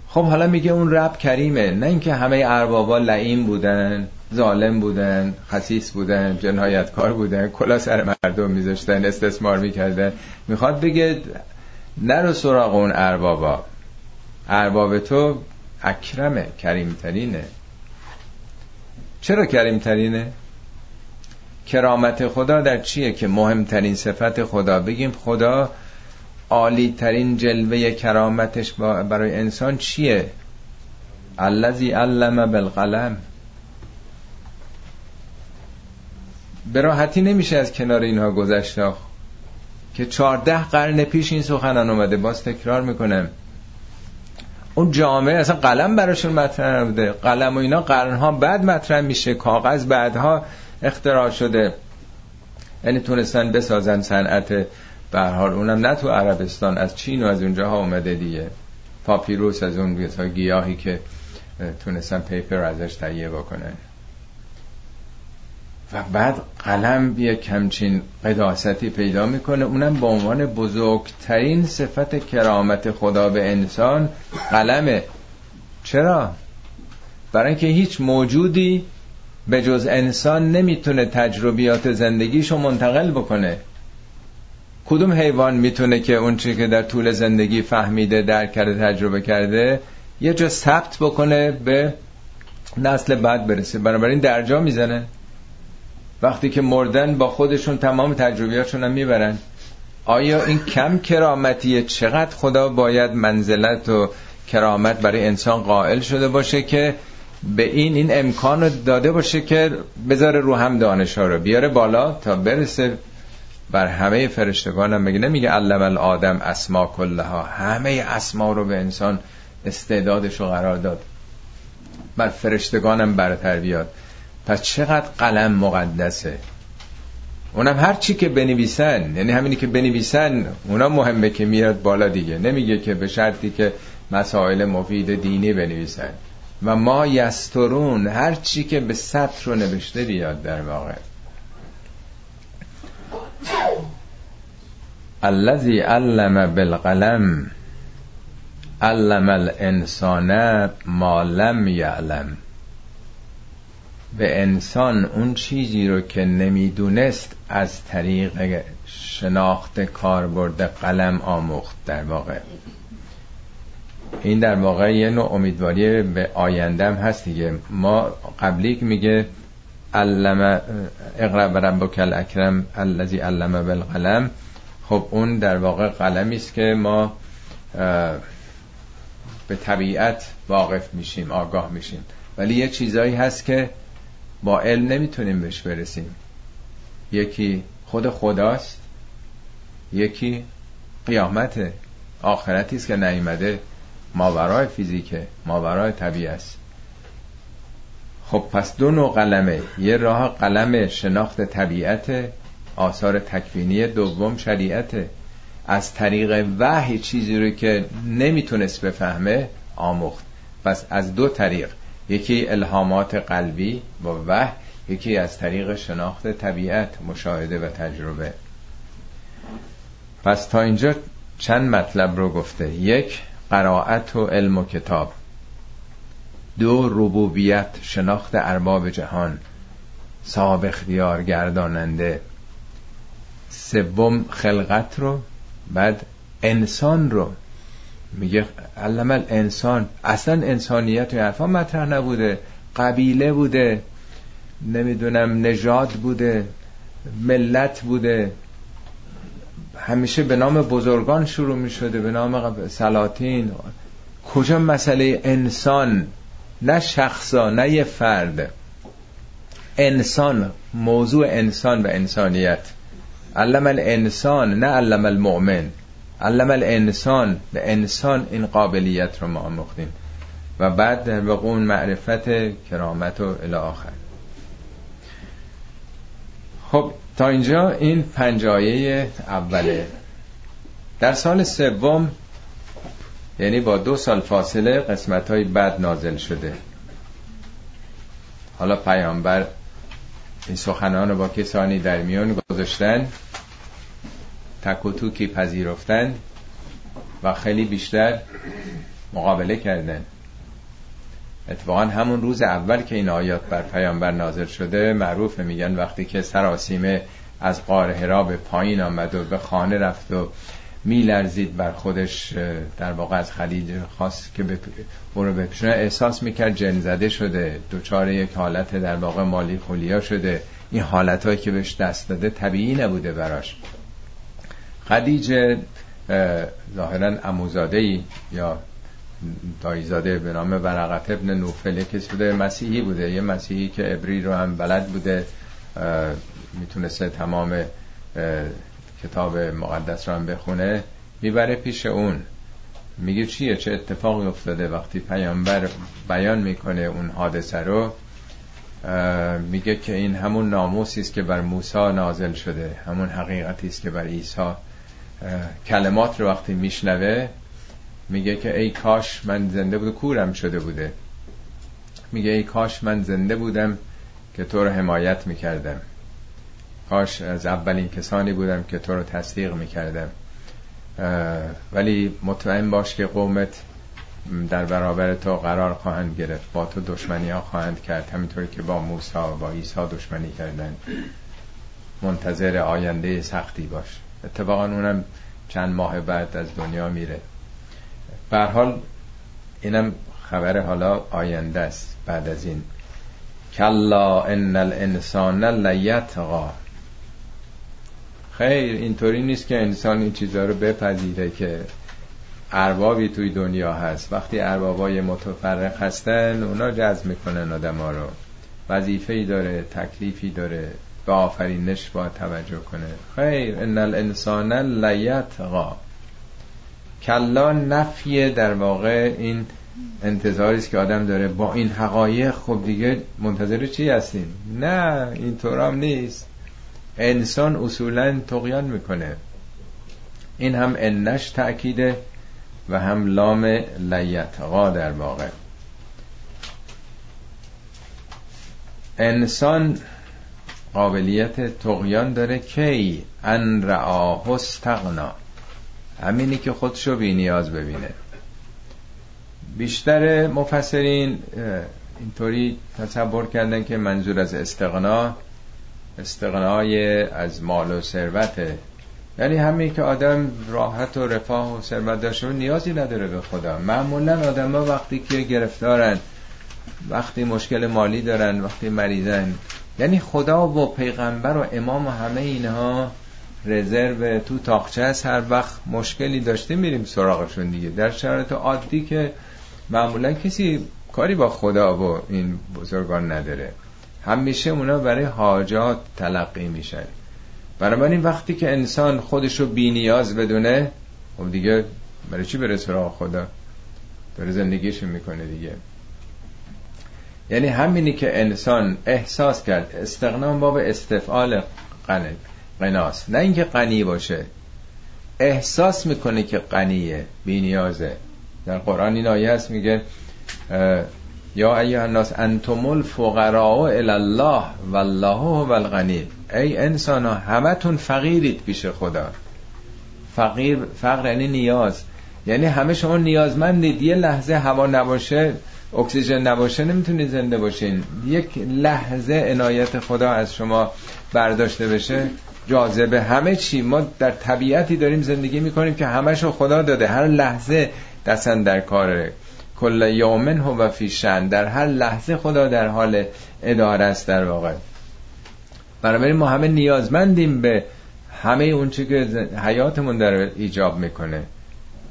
Speaker 1: خب حالا میگه اون رب کریمه نه اینکه همه اربابا لعیم بودن. ظالم بودن خسیس بودن جنایتکار بودن کلا سر مردم میذاشتن استثمار می‌کردن. می‌خواد بگه نرو سراغ اون اربابا. ارباب تو اکرمه کریمترینه. چرا کریمترینه؟ کرامت خدا در چیه که مهمترین صفت خدا؟ بگیم خدا عالی ترین جلوه کرامتش برای انسان چیه؟ الذی علم بالقلم. به راحتی نمیشه از کنار اینها گذشت که چهارده قرن پیش این سخنان اومده. باز تکرار می‌کنم. اون جامعه اصلا قلم براشون مطرح نبوده. قلم و اینا قرنها بعد مطرح میشه. کاغذ بعدها اختراع شده. یعنی تونستن بسازن صنعت. به حال اونم نه تو عربستان از چین و از اونجاها اومده دیگه. پاپیروس از اون گیاهی که تونستن پیپر ازش تهیه بکنن. و بعد قلم یک کمچین قداستی پیدا می‌کنه. اونم به عنوان بزرگترین صفت کرامت خدا به انسان قلمه. چرا؟ برای اینکه هیچ موجودی به جز انسان نمی‌تونه تجربیات زندگیشو منتقل بکنه. کدوم حیوان می‌تونه که اون که در طول زندگی فهمیده درک کرده تجربه کرده یه جا ثبت بکنه به نسل بعد برسه. بنابراین درجا می‌زنه. وقتی که مردن با خودشون تمام تجربیاتشون هم می‌برن آیا این کم کرامتیه؟ چقدر خدا باید منزلت و کرامت برای انسان قائل شده باشه که به این این امکان رو داده باشه که بذاره رو هم دانش ها رو بیاره بالا تا برسه بر همه فرشتگان هم میگه نمیگه علم الادم اسما کلها؟ همه اسما رو به انسان استعدادش رو قرار داد. بر فرشتگانم برتر بیاد. پس چقدر قلم مقدسه. اونم هر چی که بنویسن یعنی همینی که بنویسن اونا مهمه که میاد بالا دیگه. نمیگه که به شرطی که مسائل مفید دینی بنویسن. و ما یسترون هر چی که به سطر رو نوشته بیاد در واقع. الذي علم بالقلم علم الانسان ما لم یعلم. به انسان اون چیزی رو که نمی‌دونست از طریق شناخت کاربرد قلم آموخت در واقع. این در واقع یه نوع امیدواری به آیندم هست دیگه. ما قبلی میگه علم اقرا ربک الاکرم الذی علم بالقلم. خب اون در واقع قلمی است که ما به طبیعت واقف میشیم آگاه میشیم. ولی یه چیزایی هست که با علم نمی‌تونیم بهش برسیم. یکی خود خداست یکی قیامت آخرتی است که نیامده ماورای فیزیکه ماورای طبیعت است. خب پس دو نوع قلمه. یه راه قلم شناخت طبیعت آثار تکوینی دوم شریعته از طریق وحی چیزی رو که نمی‌تونست بفهمه آموخت. پس از دو طریق. یکی الهامات قلبی با وحی یکی از طریق شناخت طبیعت مشاهده و تجربه. پس تا اینجا چند مطلب رو گفته. یک قرائت و علم و کتاب. دو ربوبیت شناخت ارباب جهان. صاحب اختیار گرداننده. سوم خلقت رو بعد انسان رو. میگه علم انسان اصلا انسانیت و حرفا مطرح نبوده. قبیله بوده. نمی‌دونم نژاد بوده. ملت بوده. همیشه به نام بزرگان شروع می شده به نام سلاطین. کجا مسئله انسان؟ نه شخصا نه یه فرد. انسان موضوع انسان و انسانیت. علم الانسان نه علم المؤمن. علم الانسان به انسان این قابلیت رو ما آموختیم. و بعد در واقع معرفت کرامت و الی آخر. خب تا اینجا این پنجایه اوله. در سال سوم یعنی با دو سال فاصله قسمت های بد نازل شده. حالا پیامبر این سخنان رو با کسانی در میان گذاشتن. تک و توکی پذیرفتن و خیلی بیشتر مقابله کردن. اتفاقا همون روز اول که این آیات بر پیامبر نازل شده معروف میگن وقتی که سراسیمه از قاره هرا به پایین آمد و به خانه رفت و میلرزید بر خودش در واقع از خدیجه خواست که او رو بپیشونه احساس می‌کرد جن زده شده دوچار یک حالت در واقع مالی خولیا شده. این حالت که بهش دست داده طبیعی نبوده براش. خدیجه ظاهرا اموزاده ای یا دایزاده به نام ورقت ابن نوفل کسی بوده مسیحی بوده. یه مسیحی که ابری رو هم بلد بوده. می‌تونسته تمام کتاب مقدس رو هم بخونه. می‌بره پیش اون. میگه چیه؟ چه اتفاقی افتاده وقتی پیامبر بیان می‌کنه اون حادثه رو؟ میگه که این همون ناموسی است که بر موسی نازل شده. همون حقیقتی است که بر عیسی کلمات رو وقتی میشنوه میگه که ای کاش من زنده بود کورم شده بوده. میگه ای کاش من زنده بودم که تو رو حمایت می‌کردم. کاش از اولین کسانی بودم که تو رو تصدیق می‌کردم. ولی مطمئن باش که قومت در برابر تو قرار خواهند گرفت. با تو دشمنی ها خواهند کرد. همینطوری که با موسی و با عیسی دشمنی کردن. منتظر آینده سختی باش. اتفاقا اونم چند ماه بعد از دنیا میره. به حال اینم خبر حالا آینده است بعد از این. کلا ان الانسان لیتقا خیر اینطوری نیست که انسان این چیزها رو بپذیره که اربابی توی دنیا هست. وقتی اربابای متفرق هستن اونا جذب می‌کنن آدم ها رو. وظیفه داره تکلیفی داره. به آفرینش با توجه کنه. خیر ان الانسان لیتقا کلا نفیه در واقع این انتظاری است که آدم داره. با این حقایق خب دیگه منتظر چی هستیم؟ نه اینطور هم نیست. انسان اصولا تقیان می‌کنه. این هم انش تأکیده و هم لام لیتقا در واقع. انسان قابلیت تقیان داره کی ان رعاه استغنا همینی که خودشو بی نیاز ببینه. بیشتر مفسرین اینطوری تصور کردن که منظور از استغنا استغنای از مال و ثروته. یعنی همین که آدم راحت و رفاه و ثروت داشته نیازی نداره به خدا. معمولا آدم وقتی که گرفتارن وقتی مشکل مالی دارن وقتی مریضن یعنی خدا و پیغمبر و امام و همه اینها رزرو تو تاخچه هست هر وقت مشکلی داشته میریم سراغشون دیگه. در شرایط عادی که معمولا کسی کاری با خدا و این بزرگان نداره. همیشه اونا برای حاجات تلقی میشن. این وقتی که انسان خودشو بی نیاز بدونه خب دیگه برای چی بره سراغ خدا؟ داره زندگیش می‌کنه دیگه. یعنی همینی که انسان احساس کرد استغنام باب استفعال قناست نه اینکه غنی باشه. احساس می‌کنه که غنیه بی نیازه در قرآن این آیه هست میگه یا ایها الناس انتم الفقراء الی الله والله هو الغنی. ای انسان ها همتون فقیرید پیش خدا. فقیر فقر یعنی نیاز. یعنی همه شما نیازمندید. یه لحظه هوا نباشه اکسیژن نباشه نمی‌تونید زنده باشین یک لحظه عنایت خدا از شما برداشته بشه. جاذبه همه چی. ما در طبیعتی داریم زندگی می‌کنیم که همشو خدا داده. هر لحظه دستن در کاره کل یومن هو فیشن در هر لحظه خدا در حال اداره است در واقع. بنابراین ما همه نیازمندیم به همه اون چی که حیاتمون در ایجاب می‌کنه.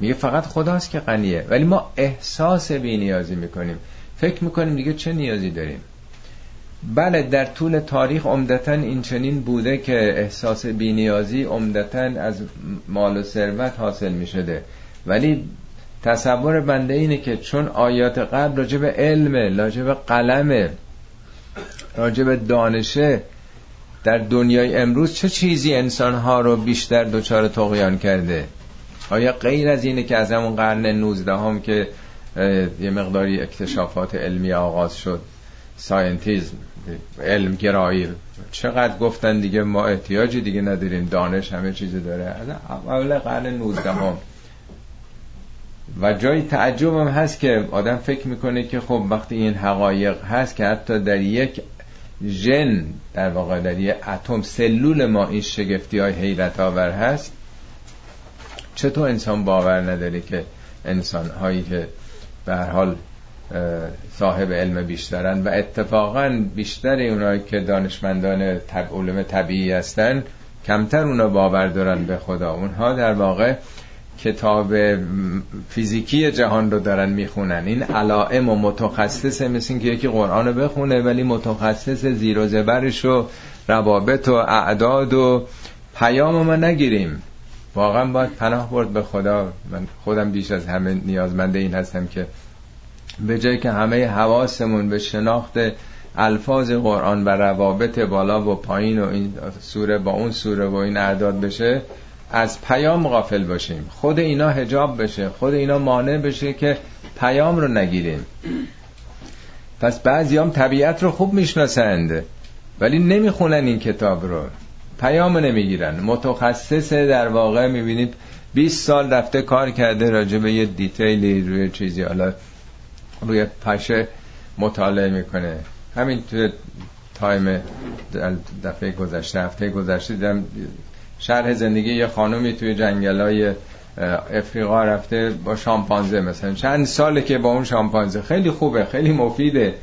Speaker 1: میگه فقط خداست که غنیه. ولی ما احساس بی نیازی می‌کنیم. فکر می‌کنیم دیگه چه نیازی داریم؟ بله در طول تاریخ عمدتا این چنین بوده که احساس بینیازی عمدتا از مال و ثروت حاصل می شده ولی تصور بنده اینه که چون آیات قبل راجب علم راجب قلم راجب دانشه در دنیای امروز چه چیزی انسانها رو بیشتر دچار تقیان کرده؟ آیا غیر از اینه که از همون قرن 19 هم که یه مقداری اکتشافات علمی آغاز شد ساینتیزم علم گرایی چقدر گفتن دیگه ما احتیاجی دیگه نداریم دانش همه چیزی داره. از اول قرن 19 هم و جای تعجب هم هست که آدم فکر می‌کنه که خب وقتی این حقایق هست که حتی در یک ژن در واقع در یک اتم سلول ما این شگفتی های حیرت آور هست چطور انسان باور نداره که انسان هایی که به حال صاحب علم بیشترن و اتفاقا بیشتر اونایی که دانشمندان طب علم طبیعی هستن کمتر اونا باور دارن به خدا. اونها در واقع کتاب فیزیکی جهان رو دارن می‌خونن. این علائم و متخصصه مثل اینکه یکی قرآن رو بخونه ولی متخصص زیر و زبرش و روابط و اعداد و پیام ما نگیریم. واقعا باید پناه برد به خدا. من خودم بیش از همه نیازمنده این هستم که به جای که همه حواسمون به شناخت الفاظ قرآن و روابط بالا و پایین و این سوره با اون سوره و این اعداد بشه از پیام غافل باشیم. خود اینا هجاب بشه. خود اینا مانع بشه که پیام رو نگیریم. پس بعضی هم طبیعت رو خوب می‌شناسند ولی نمی‌خونن این کتاب رو. پیام نمی‌گیرن. متخصص در واقع می‌بینید 20 سال رفته کار کرده راجع به یه detail ی روی چیزی. حالا روی پشه مطالعه می‌کنه. همین تو Time دفعه گذشته هفته گذشته دیدم شرح زندگی یه خانومی توی جنگلای افریقا رفته با شامپانزه مثلا. چند ساله که با اون شامپانزه. خیلی خوبه خیلی مفیده.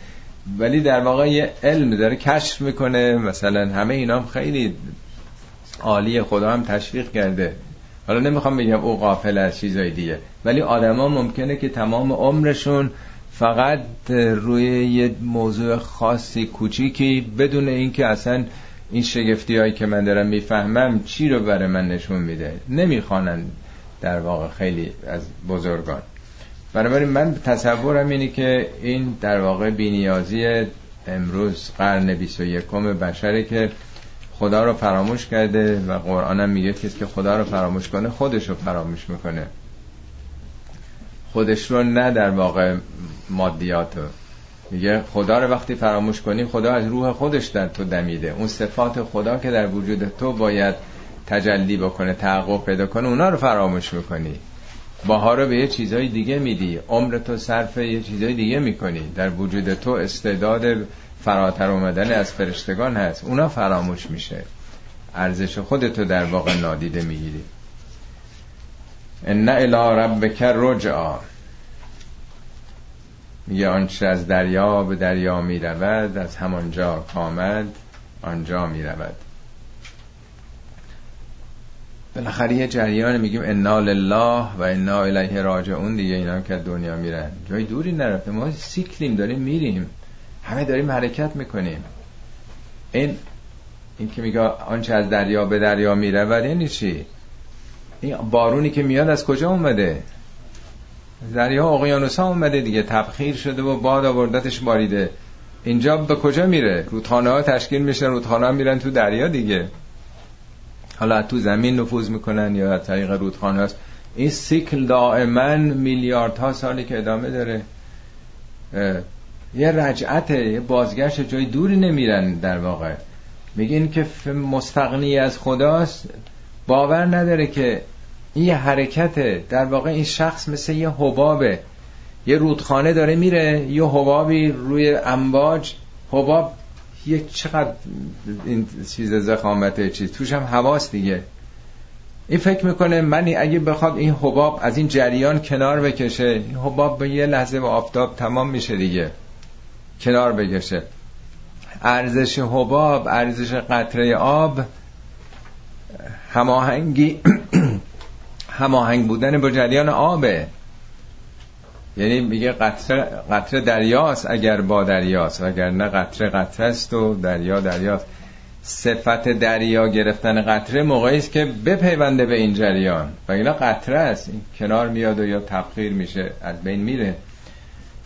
Speaker 1: ولی در واقع یه علم داره کشف می‌کنه. مثلا همه اینا هم خیلی عالی خدا هم تشویق کرده. حالا نمی‌خوام بگم او غافل از چیزای دیگه ولی آدما ممکنه که تمام عمرشون فقط روی یه موضوع خاصی کوچیکی بدون اینکه اصلا این شگفتی هایی که من دارم می‌فهمم چی رو برای من نشون میده. نمی‌خوانن در واقع خیلی از بزرگان. بنابراین من تصورم اینه که این در واقع بینیازی امروز قرن 21 بشره که خدا رو فراموش کرده و قرآن هم میگه کسی که خدا رو فراموش کنه خودش رو فراموش می‌کنه. خودش رو نه در واقع مادیات میگه خدا رو وقتی فراموش کنی خدا از روح خودش در تو دمیده. اون صفات خدا که در وجود تو باید تجلی بکنه تحقق پیدا کنه اونا رو فراموش می‌کنی. باها رو به یه چیزای دیگه میدی. عمر تو صرف یه چیزای دیگه می‌کنی. در وجود تو استعداد فراتر اومدن از فرشتگان هست. اونا فراموش میشه. ارزش خودتو در واقع نادیده می‌گیری. ان الى ربک رجعا میگه آنچه از دریا به دریا می‌رود از همانجا کامد آنجا می‌رود. بالاخره یه جریان میگیم انا لله و انا الیه راجعون. دیگه اینا که دنیا میرن. جای دوری نرفته. ما سیکلیم داریم میریم. همه داریم حرکت می‌کنیم. این این که میگه آنچه از دریا به دریا می‌رود یعنی چی؟ این بارونی که میاد از کجا اومده؟ دریا اقیانوس ها اومده دیگه تبخیر شده و باد آوردتش باریده. اینجا به کجا میره؟ رودخانه ها تشکیل میشن رودخانه ها میرن تو دریا دیگه. حالا تو زمین نفوذ می‌کنن یا از طریق رودخانه هست این سیکل دائما میلیاردها سالی که ادامه داره. یه رجعت یه بازگشت جای دوری نمیرن در واقع. میگین که مستقنی از خداست باور نداره که این یه حرکته در واقع این شخص مثل یه حبابه. یه رودخانه داره میره یه حبابی روی امواج حباب یه چقدر این چیز زخامته چیز توش هم حواس دیگه. این فکر می‌کنه من اگه بخواد این حباب از این جریان کنار بکشه این حباب به یه لحظه به آفتاب تمام میشه دیگه. کنار بکشه. ارزش حباب ارزش قطره آب هماهنگی هماهنگ بودن با جریان آبه یعنی میگه قطره, قطره دریاست اگر با دریاست اگر نه قطره قطره است و دریا دریاست. صفت دریا گرفتن قطره موقعی است که بپیونده به این جریان. و اینا قطره است. این کنار میاد و یا تبخیر میشه از بین میره.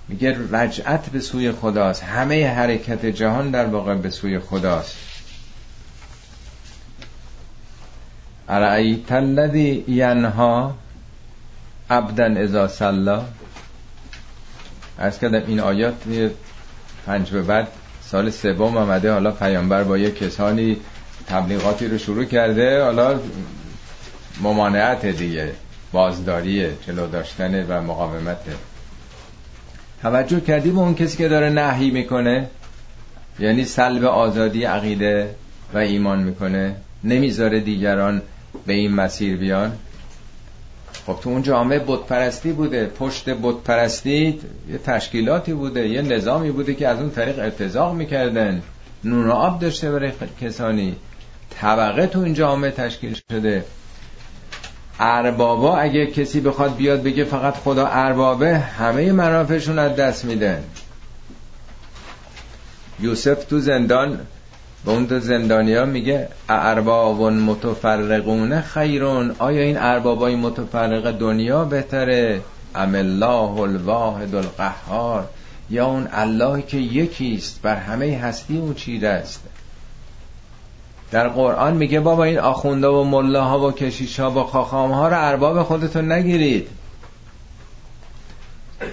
Speaker 1: میگه رجعت به سوی خداست. همه حرکت جهان در واقع به سوی خداست. ارعیت الذی ینها عبدا اذا صلا؟ از کردم این آیات پنج به بعد سال سوم آمده. حالا پیامبر با یه کسانی تبلیغاتی رو شروع کرده. حالا ممانعت دیگه بازداریه جلو داشتن و مقاومته توجه کردی به اون کسی که داره نهی می‌کنه؟ یعنی سلب آزادی عقیده و ایمان می‌کنه. نمی‌ذاره دیگران به این مسیر بیان. خب تو اون جامعه بتپرستی بوده پشت بتپرستی یه تشکیلاتی بوده یه نظامی بوده که از اون طریق ارتزاق می‌کردن. نون آب داشته برای کسانی. طبقه تو این جامعه تشکیل شده. اربابا اگه کسی بخواد بیاد بگه فقط خدا اربابه همه منافعشون از دست میدن یوسف تو زندان به اون دو زندانیا میگه ارباب متفرقون خیرون آیا این اربابای متفرق دنیا بهتره؟ ام الله الواحد القهار. یا اون اللهی که یکیست بر همه هستی اون چیده است. در قرآن میگه بابا این آخونده و ملاها و کشیشا و خاخام ها رو ارباب خودتون نگیرید.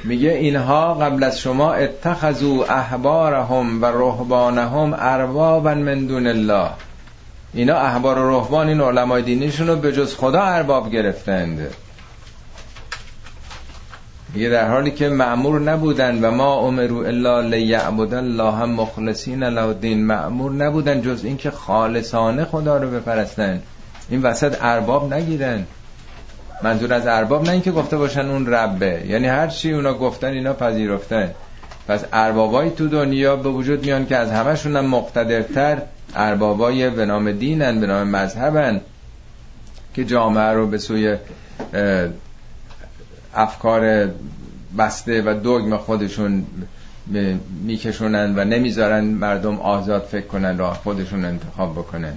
Speaker 1: میگه اینها قبل از شما اتخذوا احبارهم و رهبانهم اربابا من دون الله. اینا احبار و رهبان این علمای دینیشون رو به جز خدا ارباب گرفتند. میگه در حالی که معمور نبودن و ما امرو الا لیعبد الله مخلصین له دین معمور نبودن جز اینکه خالصانه خدا رو بپرستن. این وسط ارباب نگیرن. منظور از ارباب نه اینکه گفته باشن اون ربه. یعنی هر چی اونا گفتن اینا پذیرفتن. پس اربابای تو دنیا به وجود میان که از همشون هم مقتدرتر اربابای به نام دینن به نام مذهبن که جامعه رو به سوی افکار بسته و دوگم خودشون میکشونن و نمی‌ذارن مردم آزاد فکر کنن راه خودشون انتخاب بکنن.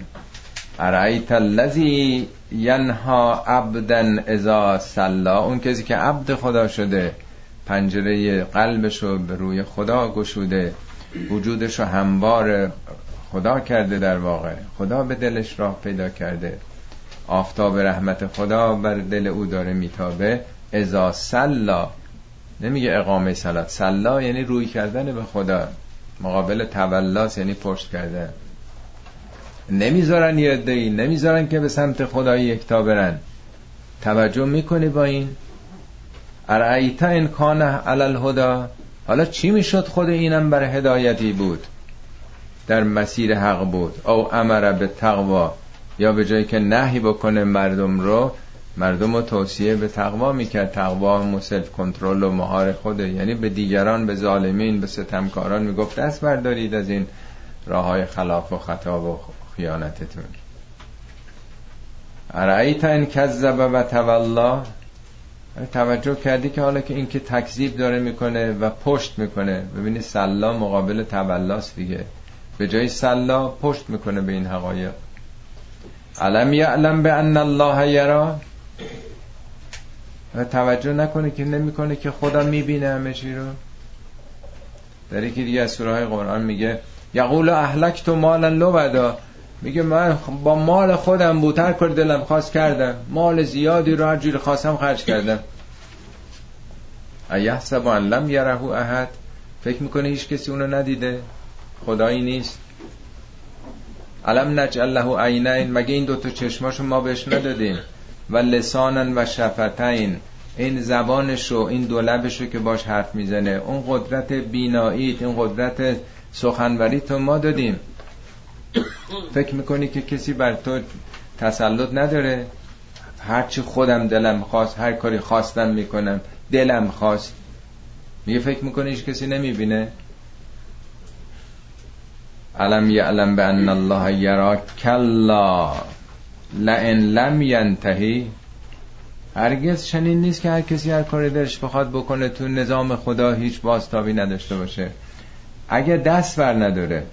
Speaker 1: ارایت الذی ینها عبدا اذا سلا اون کسی که عبد خدا شده پنجره قلبش رو به روی خدا گشوده وجودش رو هموار خدا کرده در واقع. خدا به دلش راه پیدا کرده. آفتاب رحمت خدا بر دل او داره میتابه. ازا سلا نمیگه اقامه سلات سلا یعنی روی کردن به خدا. مقابل تولاس یعنی پشت کردن. نمی‌ذارن یه ای نمی‌ذارن که به سمت خدای یکتا برن. توجه می‌کنی با این؟ ارعیتا این کان علال هدا حالا چی می‌شد خود اینم بر هدایتی بود؟ در مسیر حق بود. او امر به تقوا یا به جایی که نهی بکنه مردم رو مردم رو توصیه به تقوا می‌کرد. تقوا مسلف کنترل و مهار خوده یعنی به دیگران به ظالمین به ستمکاران می‌گفت دست بردارید از این راه های خلاف و خطا و خیانتتون. ارائیت این کذب و تولا؟ توجه کردی که حالا که این که تکذیب داره می‌کنه و پشت می‌کنه. ببینی سلا مقابل تولاست دیگه. به جای سلا پشت می‌کنه به این حقایق. علم یعلم به ان الله یرا؟ و توجه نکنه که نمی‌کنه که خدا می‌بینه همه چی رو. در یکی دیگه از سوره های قرآن میگه یقول اهلک تو مالا لو میگه من با مال خودم بود هر کار دلم خواست کردم. مال زیادی رو هر جوری خواستم خرج کردم. ایحسب ان لم یره احد. فکر می‌کنه هیچ کسی اونو ندیده. خدایی نیست. علم نجعل له عینین. مگه این دوتا چشماشو ما بهش ندادیم؟ و لسانن و شفتین. این زبانشو این دو لبشو که باش حرف می‌زنه. اون قدرت بیناییت این قدرت سخنوری تو ما دادیم. فکر می‌کنی که کسی بر تو تسلط نداره؟ هرچی خودم دلم خواست هر کاری خواستم می‌کنم دلم خواست. میگه فکر می‌کنی هیچ کسی نمی‌بینه؟ علم یعلم به ان الله یرا کلا. لئن لم ینتهی هرگز چنین نیست که هر کسی هر کاری درش بخواد بکنه تو نظام خدا هیچ بازتابی نداشته باشه. اگه دست بر نداره.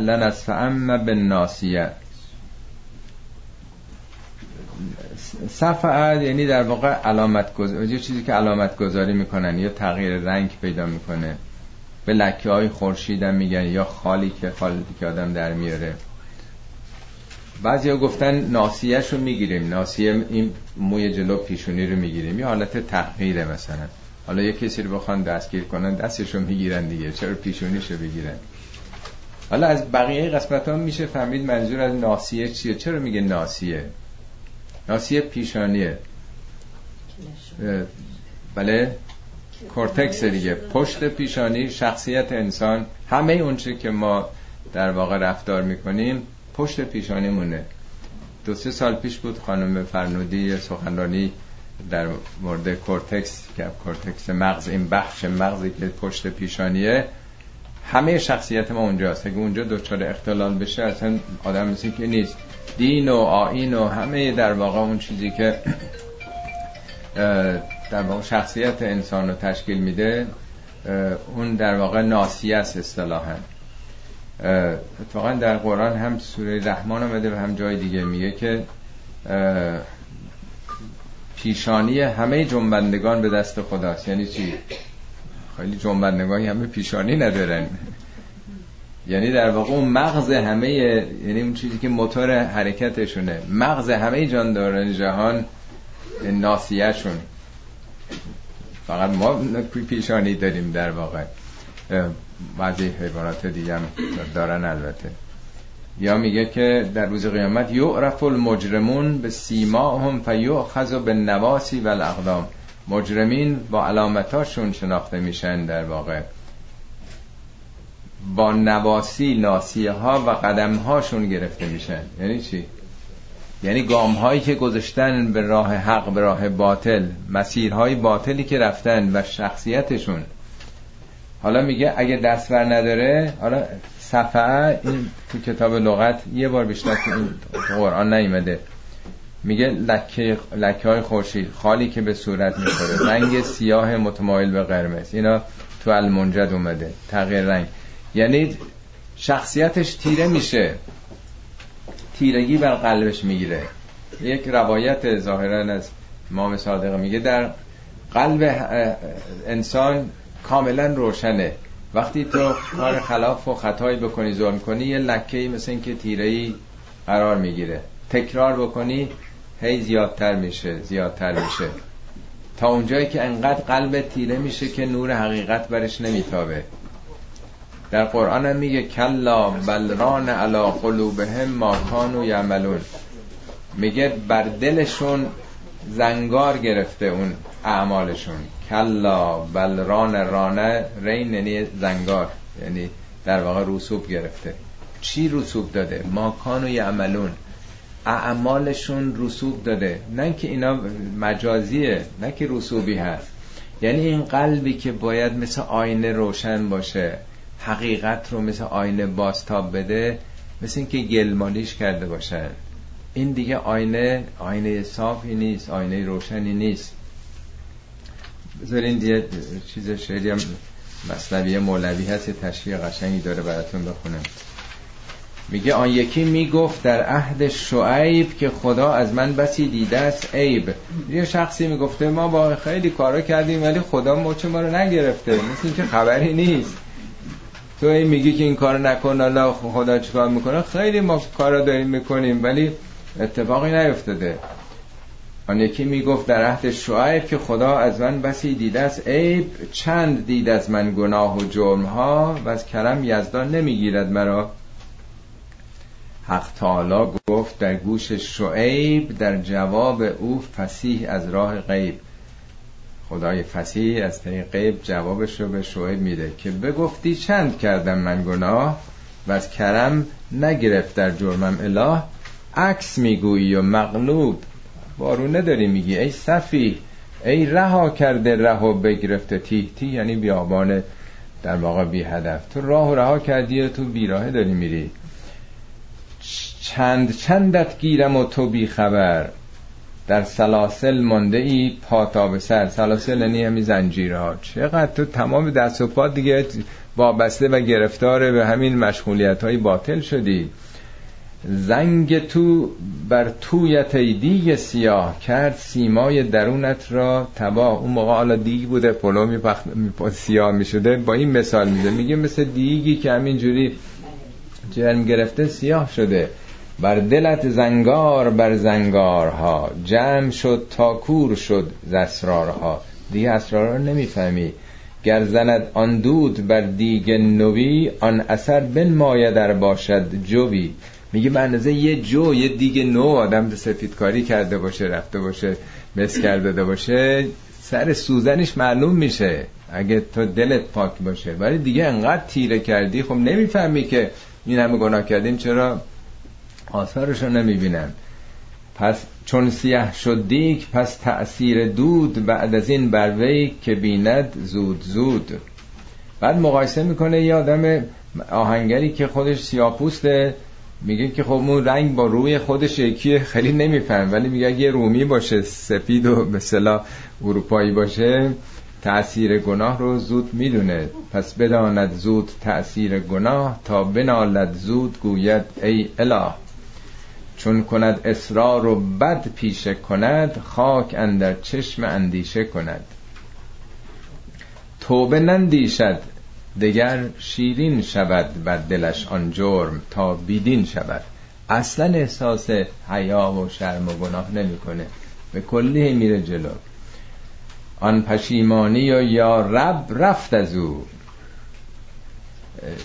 Speaker 1: لنسفعم به ناسیه صفعت یعنی در واقع علامت گذاری چیزی که علامت گذاری می‌کنن یا تغییر رنگ پیدا می‌کنه. به لکه های خورشید میگن یا خالی که خالی که آدم در میاره. بعضی ها گفتن ناسیهش رو می‌گیریم. ناسیه این موی جلو پیشونی رو می‌گیریم. یه حالت تغییره مثلا. حالا یه کسی رو بخوان دستگیر کنن دستش رو می‌گیرن دیگه. چرا پیشونیش رو بگیرن؟ حالا از بقیه قسمت ها میشه فهمید منظور از ناسیه چیه. چرا میگه ناسیه ناسیه پیشانیه. بله؟ کورتکس دیگه. پشت پیشانی شخصیت انسان همه اونچه که ما در واقع رفتار می‌کنیم پشت پیشانی مونه دو سه سال پیش بود خانم فرنودی سخنرانی در مورد کورتکس که کورتکس مغز این بخش مغزی که پشت پیشانیه همه شخصیت ما اونجاست. اگه اونجا دچار اختلال بشه اصلا آدم مثل که نیست. دین و آیین و همه در واقع اون چیزی که در واقع شخصیت انسان رو تشکیل میده اون در واقع ناسیه است اصطلاحا اتفاقا در قرآن هم سوره رحمان آمده و هم جای دیگه میگه که پیشانی همه جنبندگان به دست خداست. یعنی چی؟ خیلی جنبندگانی همه پیشانی ندارن. یعنی در واقع اون مغز همه یعنی اون چیزی که موتور حرکتشونه مغز همه جانداران جهان ناسیهشون فقط ما پیشانی داریم در واقع. بعضی حیوانات دیگه هم دارن البته. یا میگه که در روز قیامت یعرف المجرمون به سیماهم فیؤخذ به نواسی و الاقدام مجرمین با علامتاشون شناخته میشن در واقع. با نواسی ناسیه ها و قدم هاشون گرفته میشن. یعنی چی؟ یعنی گام هایی که گذاشتن به راه حق به راه باطل مسیرهای باطلی که رفتن و شخصیتشون. حالا میگه اگه دستور نداره حالا صفعه این تو کتاب لغت یه بار بیشتر تو این قرآن نیمده میگه لکه, لکه های خورشید خالی که به صورت می‌خوره. رنگ سیاه متمایل به قرمز. اینا تو المنجد اومده. تغییر رنگ. یعنی شخصیتش تیره میشه. تیرگی بر قلبش می‌گیره. یک روایت ظاهرا از امام صادق میگه در قلب انسان کاملا روشنه. وقتی تو کار خلاف و خطایی بکنی ظلم کنی یه لکه مثل اینکه تیره ای قرار می‌گیره. تکرار بکنی هی زیادتر میشه زیادتر میشه. تا اونجایی که انقدر قلب تیره میشه که نور حقیقت برش نمیتابه. در قرآن هم میگه کلا بلران علا قلوبهم ما کانو یعملون. میگه بر دلشون زنگار گرفته اون اعمالشون. کلا بلران رانه رین یعنی زنگار یعنی در واقع رسوب گرفته. چی رسوب داده؟ ما کانو یعملون. اعمالشون رسوب داده. نه که اینا مجازیه نه که رسوبی هست. یعنی این قلبی که باید مثل آینه روشن باشه. حقیقت رو مثل آینه باستاب بده مثل اینکه گلمالیش کرده باشن. این دیگه آینه آینه صافی نیست آینه روشنی نیست. بذارین یه چیز شعری هم مصنبی مولوی هست یه تشریح قشنگی داره براتون بخونم. میگه آن یکی می‌گفت در عهد شعیب که خدا از من بسی دیده است عیب. یه شخصی می‌گفته ما با خیلی کارا کردیم ولی خدا مچ ما رو نگرفته. مثل اینکه خبری نیست. تو این میگی که این کار نکن الله خدا چیکار می‌کنه؟ خیلی ما کارا داریم می‌کنیم ولی اتفاقی نیفتاده. آن یکی می‌گفت در عهد شعیب که خدا از من بسی دیده است. عیب چند دید از من گناه و جرم ها و از کرم یزدان نمی‌گیرد مرا. حق تعالی گفت در گوش شعیب در جواب او فسیح از راه غیب. خدای فسیح از طریق غیب جوابش رو به شعیب میده که بگفتی چند کردم من گناه؟ و از کرم نگرفت در جرمم اله. عکس می‌گویی و مغلوب. بارونه داری میگی ای صفی ای رها کرده ره و بگرفته تیه تی یعنی بیابان در واقع بی هدف. تو راه رها کردی و تو بیراهه داری میری. چند چندت گیرم و تو بی خبر. در سلاسل مانده ای پا به سر. سلاسل یعنی همی زنجیرها چقدر تو تمام دست و پا دیگه وابسته و گرفتار به همین مشغولیت های باطل شدی. زنگ تو بر تویت دیگ سیاه کرد سیمای درونت را. تباه اون موقع حالا دیگ بوده پلو می سیاه می شده با این مثال میده میگه مثل دیگی که همینجوری جرم گرفته سیاه شده. بر دلت زنگار بر زنگارها جمع شد تا کور شد ز اسرارها. دیگه اسرار نمی‌فهمی. گر زند آن دود بر دیگ نوی آن اثر بنمایه در باشد جوی. میگه به یه جو یه دیگه نو آدم سفیدکاری کرده باشه رفته باشه مس کرده باشه سر سوزنش معلوم میشه. اگه تو دلت پاک باشه. ولی دیگه انقدر تیره کردی خب نمی‌فهمی که این همه گناه کردیم چرا آثارش رو نمی‌بینن. پس چون سیاه شد دیگ پس تأثیر دود بعد از این بروی که بیند زود زود. بعد مقایسه می‌کنه یه آدم آهنگری که خودش سیاپوسته میگه که خب اون رنگ با روی خودش یکی خیلی نمیفهم ولی میگه اگه رومی باشه سفید و مثلا اروپایی باشه تأثیر گناه رو زود می‌دونه. پس بداند زود تأثیر گناه تا بنالد زود گوید ای اله. چون کند اصرار و بد پیشه کند خاک اندر چشم اندیشه کند. توبه نندیشد دگر شیرین شود بر دلش آن جرم تا بیدین شود. اصلا احساس حیا و شرم و گناه نمی‌کنه. به کلی میره جلو. آن پشیمانی و یا رب رفت از او.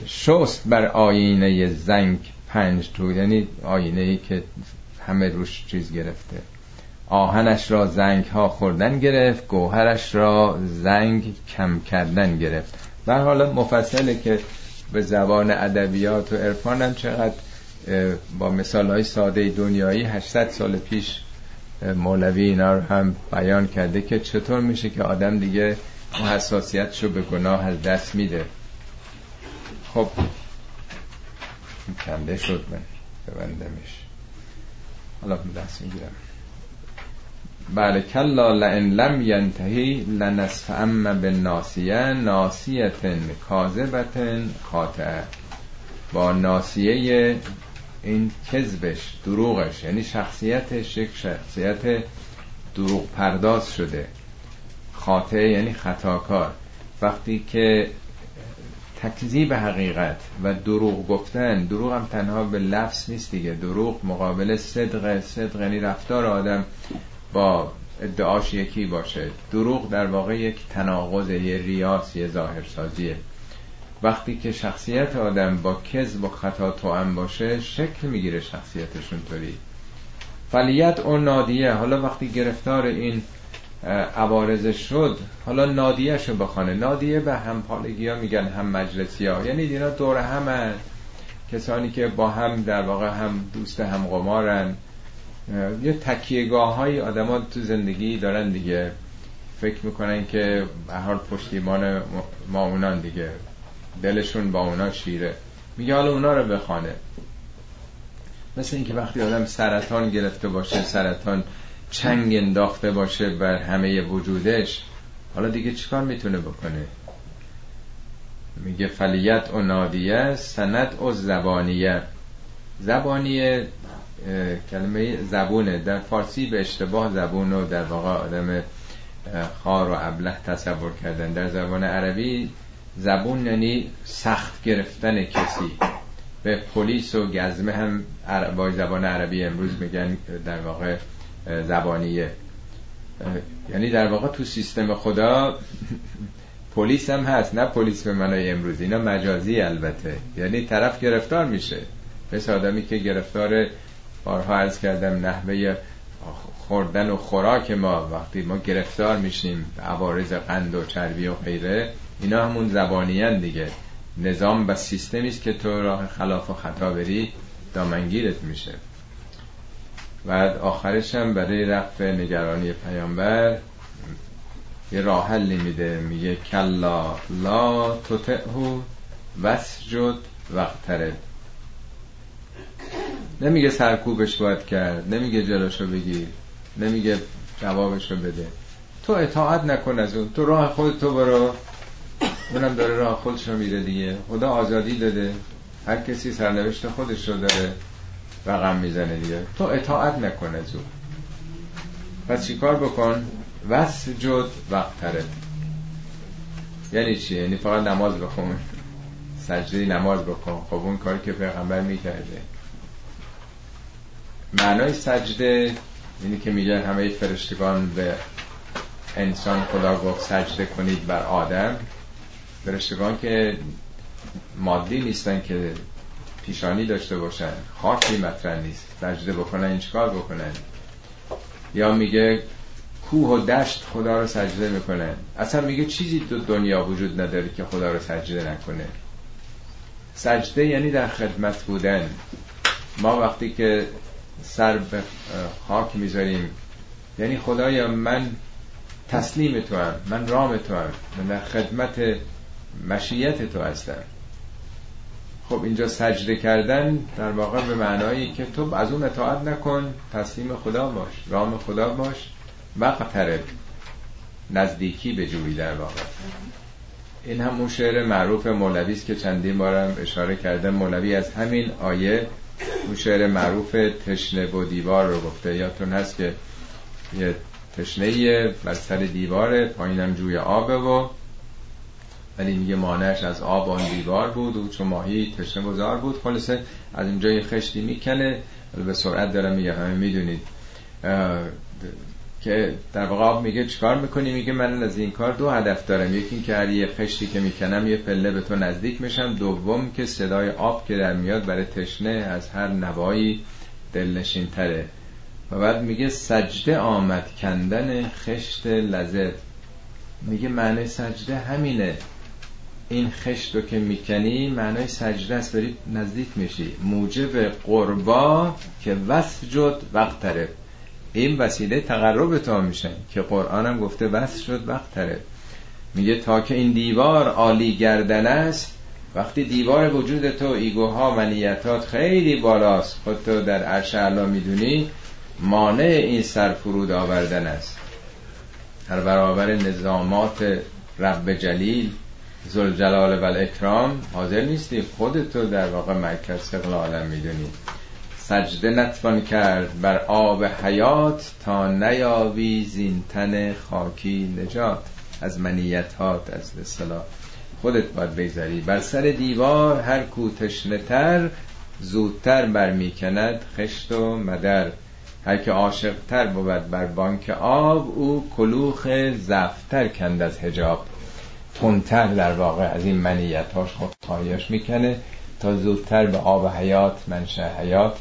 Speaker 1: شست بر آینه زنگ. پنج تو یعنی آینه ای که همه روش چیز گرفته. آهنش را زنگ ها خوردن گرفت گوهرش را زنگ کم کردن گرفت. و حالا مفصله که به زبان ادبیات و عرفان هم چقدر با مثال های ساده دنیایی 800 سال پیش مولوی اینا رو هم بیان کرده که چطور میشه که آدم دیگه حساسیتشو به گناه از دست میده. خب کنده شد من ببندمش حالا دست می‌گیرم. بله کلا لئن لم ینتهی لنصف اما به ناسیه ناسیتن کاذبتن خاطعه با ناسیه این کذبش دروغش یعنی شخصیتش یک شخصیت دروغ پرداز شده. خاطعه یعنی خطاکار. وقتی که تکذیب حقیقت و دروغ گفتن دروغ هم تنها به لفظ نیست دیگه. دروغ مقابل صدق صدق یعنی رفتار آدم با ادعاش یکی باشه. دروغ در واقع یک تناقض یه ریاس یه ظاهرسازیه. وقتی که شخصیت آدم با کذب و خطا توأم باشه شکل می‌گیره شخصیتشون طوری فلیت اون نادیه. حالا وقتی گرفتار این عوارض شد. حالا نادیه رو بخوانه. نادیه به همپالگی ها میگن هم مجلسی ها یعنی اینا دور همه کسانی که با هم در واقع هم دوست هم قمارن. یه تکیهگاه های آدم تو زندگی دارن دیگه. فکر می‌کنن که به حال پشتیبان ما اونان دیگه. دلشون با اونا شیره. میگه حالا اونا رو بخوانه. مثل اینکه وقتی آدم سرطان گرفته باشه سرطان چنگ انداخته باشه بر همه وجودش حالا دیگه چیکار می‌تونه بکنه؟ میگه فلیت و نادیه سنت و زبانیه. زبانیه کلمه زبونه. در فارسی به اشتباه زبون و در واقع آدم خار و ابله تصور کردن. در زبان عربی زبون یعنی سخت گرفتن کسی. به پلیس و گزمه هم با زبان عربی امروز میگن در واقع زبانیه. یعنی در واقع تو سیستم خدا پلیس هم هست نه پلیس به معنای امروز. اینا مجازی البته. یعنی طرف گرفتار میشه. مثل آدمی که گرفتار بارها عرض کردم نحوه خوردن و خوراک ما وقتی ما گرفتار میشیم عوارض قند و چربی و غیره اینا همون زبانیان دیگه. نظام و سیستمی است که تو راه خلاف و خطا بری دامنگیرت میشه. بعد آخرش هم برای رفع نگرانی پیامبر یه راه حلی میده. میگه کلا لا تطعه وسجد وقترد نمیگه سرکوبش باید کرد نمیگه جلوشو بگیر نمیگه جوابشو بده. تو اطاعت نکن از اون. تو راه خود تو برو. اونم داره راه خودش رو میره دیگه. خدا آزادی داده. هر کسی سرنوشت خودش رو داره. رقم می‌زنه دیگه. تو اطاعت نکن از اون پس چیکار بکن؟ وسجد وقتره. یعنی چی؟ یعنی فقط نماز بخون. سجده نماز بکن خب اون کاری که پیغمبر می‌کرده. معنای سجده اینی که میگن همه فرشتگان به انسان خدا گفت سجده کنید بر آدم. فرشتگان که مادی نیستن که پیشانی داشته باشن. خاکی مطرح نیست. سجده بکنن این چکار بکنن؟ یا میگه کوه و دشت خدا رو سجده می‌کنن. اصلا میگه چیزی تو دنیا وجود نداره که خدا رو سجده نکنه. سجده یعنی در خدمت بودن. ما وقتی که سر به خاک می‌ذاریم یعنی خدایا من تسلیم تو هم من رام تو هم من در خدمت مشیت تو هستم. خب اینجا سجده کردن در واقع به معنایی که تو از اون اطاعت نکن تسلیم خدا باش رام خدا باش وقترب نزدیکی به جوی در واقع. این همون شعر معروف مولوی است که چندین بارم اشاره کردم مولوی از همین آیه اون شعر معروف تشنه و دیوار رو گفته. یادتون هست که یه تشنه بر سر دیواره پایینم جوی آبه و ولی میگه مانعش از آب آن دیوار بود و چون ماهی تشنه گذار بود. خلاصه از اینجا یه خشتی می‌کنه به سرعت دارم میگه همه می‌دونید. که در واقع آب میگه چیکار می‌کنی؟ میگه من از این کار دو هدف دارم. یکی این که یه خشتی که می‌کنم یه پله به تو نزدیک میشم. دوم که صدای آب که در میاد برای تشنه از هر نوایی دلنشین تره و بعد میگه سجده آمد کندن خشت لذت. میگه معنی سجده همینه. این خشت رو که می‌کنی معنای سجده است. داری نزدیک میشی. موجب قربا که وسجد وقت تره این وسیله تقرب تا میشه که قرآن هم گفته وصل شد وقت تره میگه تا که این دیوار عالی گردن است وقتی دیوار وجود تو ایگوها منیتات خیلی بالاست خودتو در عرش علا می‌دونی مانع این سر فرود آوردن است. در برابر نظامات رب جلیل زلجلال و اکرام حاضر نیستی خودتو در واقع سقل عالم می‌دونی. سجده نتوان کرد بر آب حیات تا نیاوی زینتن خاکی نجات. از منیتات از اصطلاح. خودت باید بگذری. بر سر دیوار هر کو تر زودتر برمیکند خشت و مدر. هر که عاشقتر بود بر بانک آب او کلوخ زفتر کند از هجاب تندتر در واقع از این منیتاش خودخواهیاش خب می‌کنه تا زودتر به آب حیات منشه حیات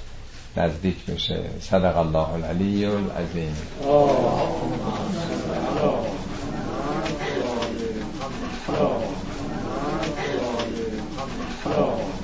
Speaker 1: نزدیک بشه صدق الله العلی العظیم Oh.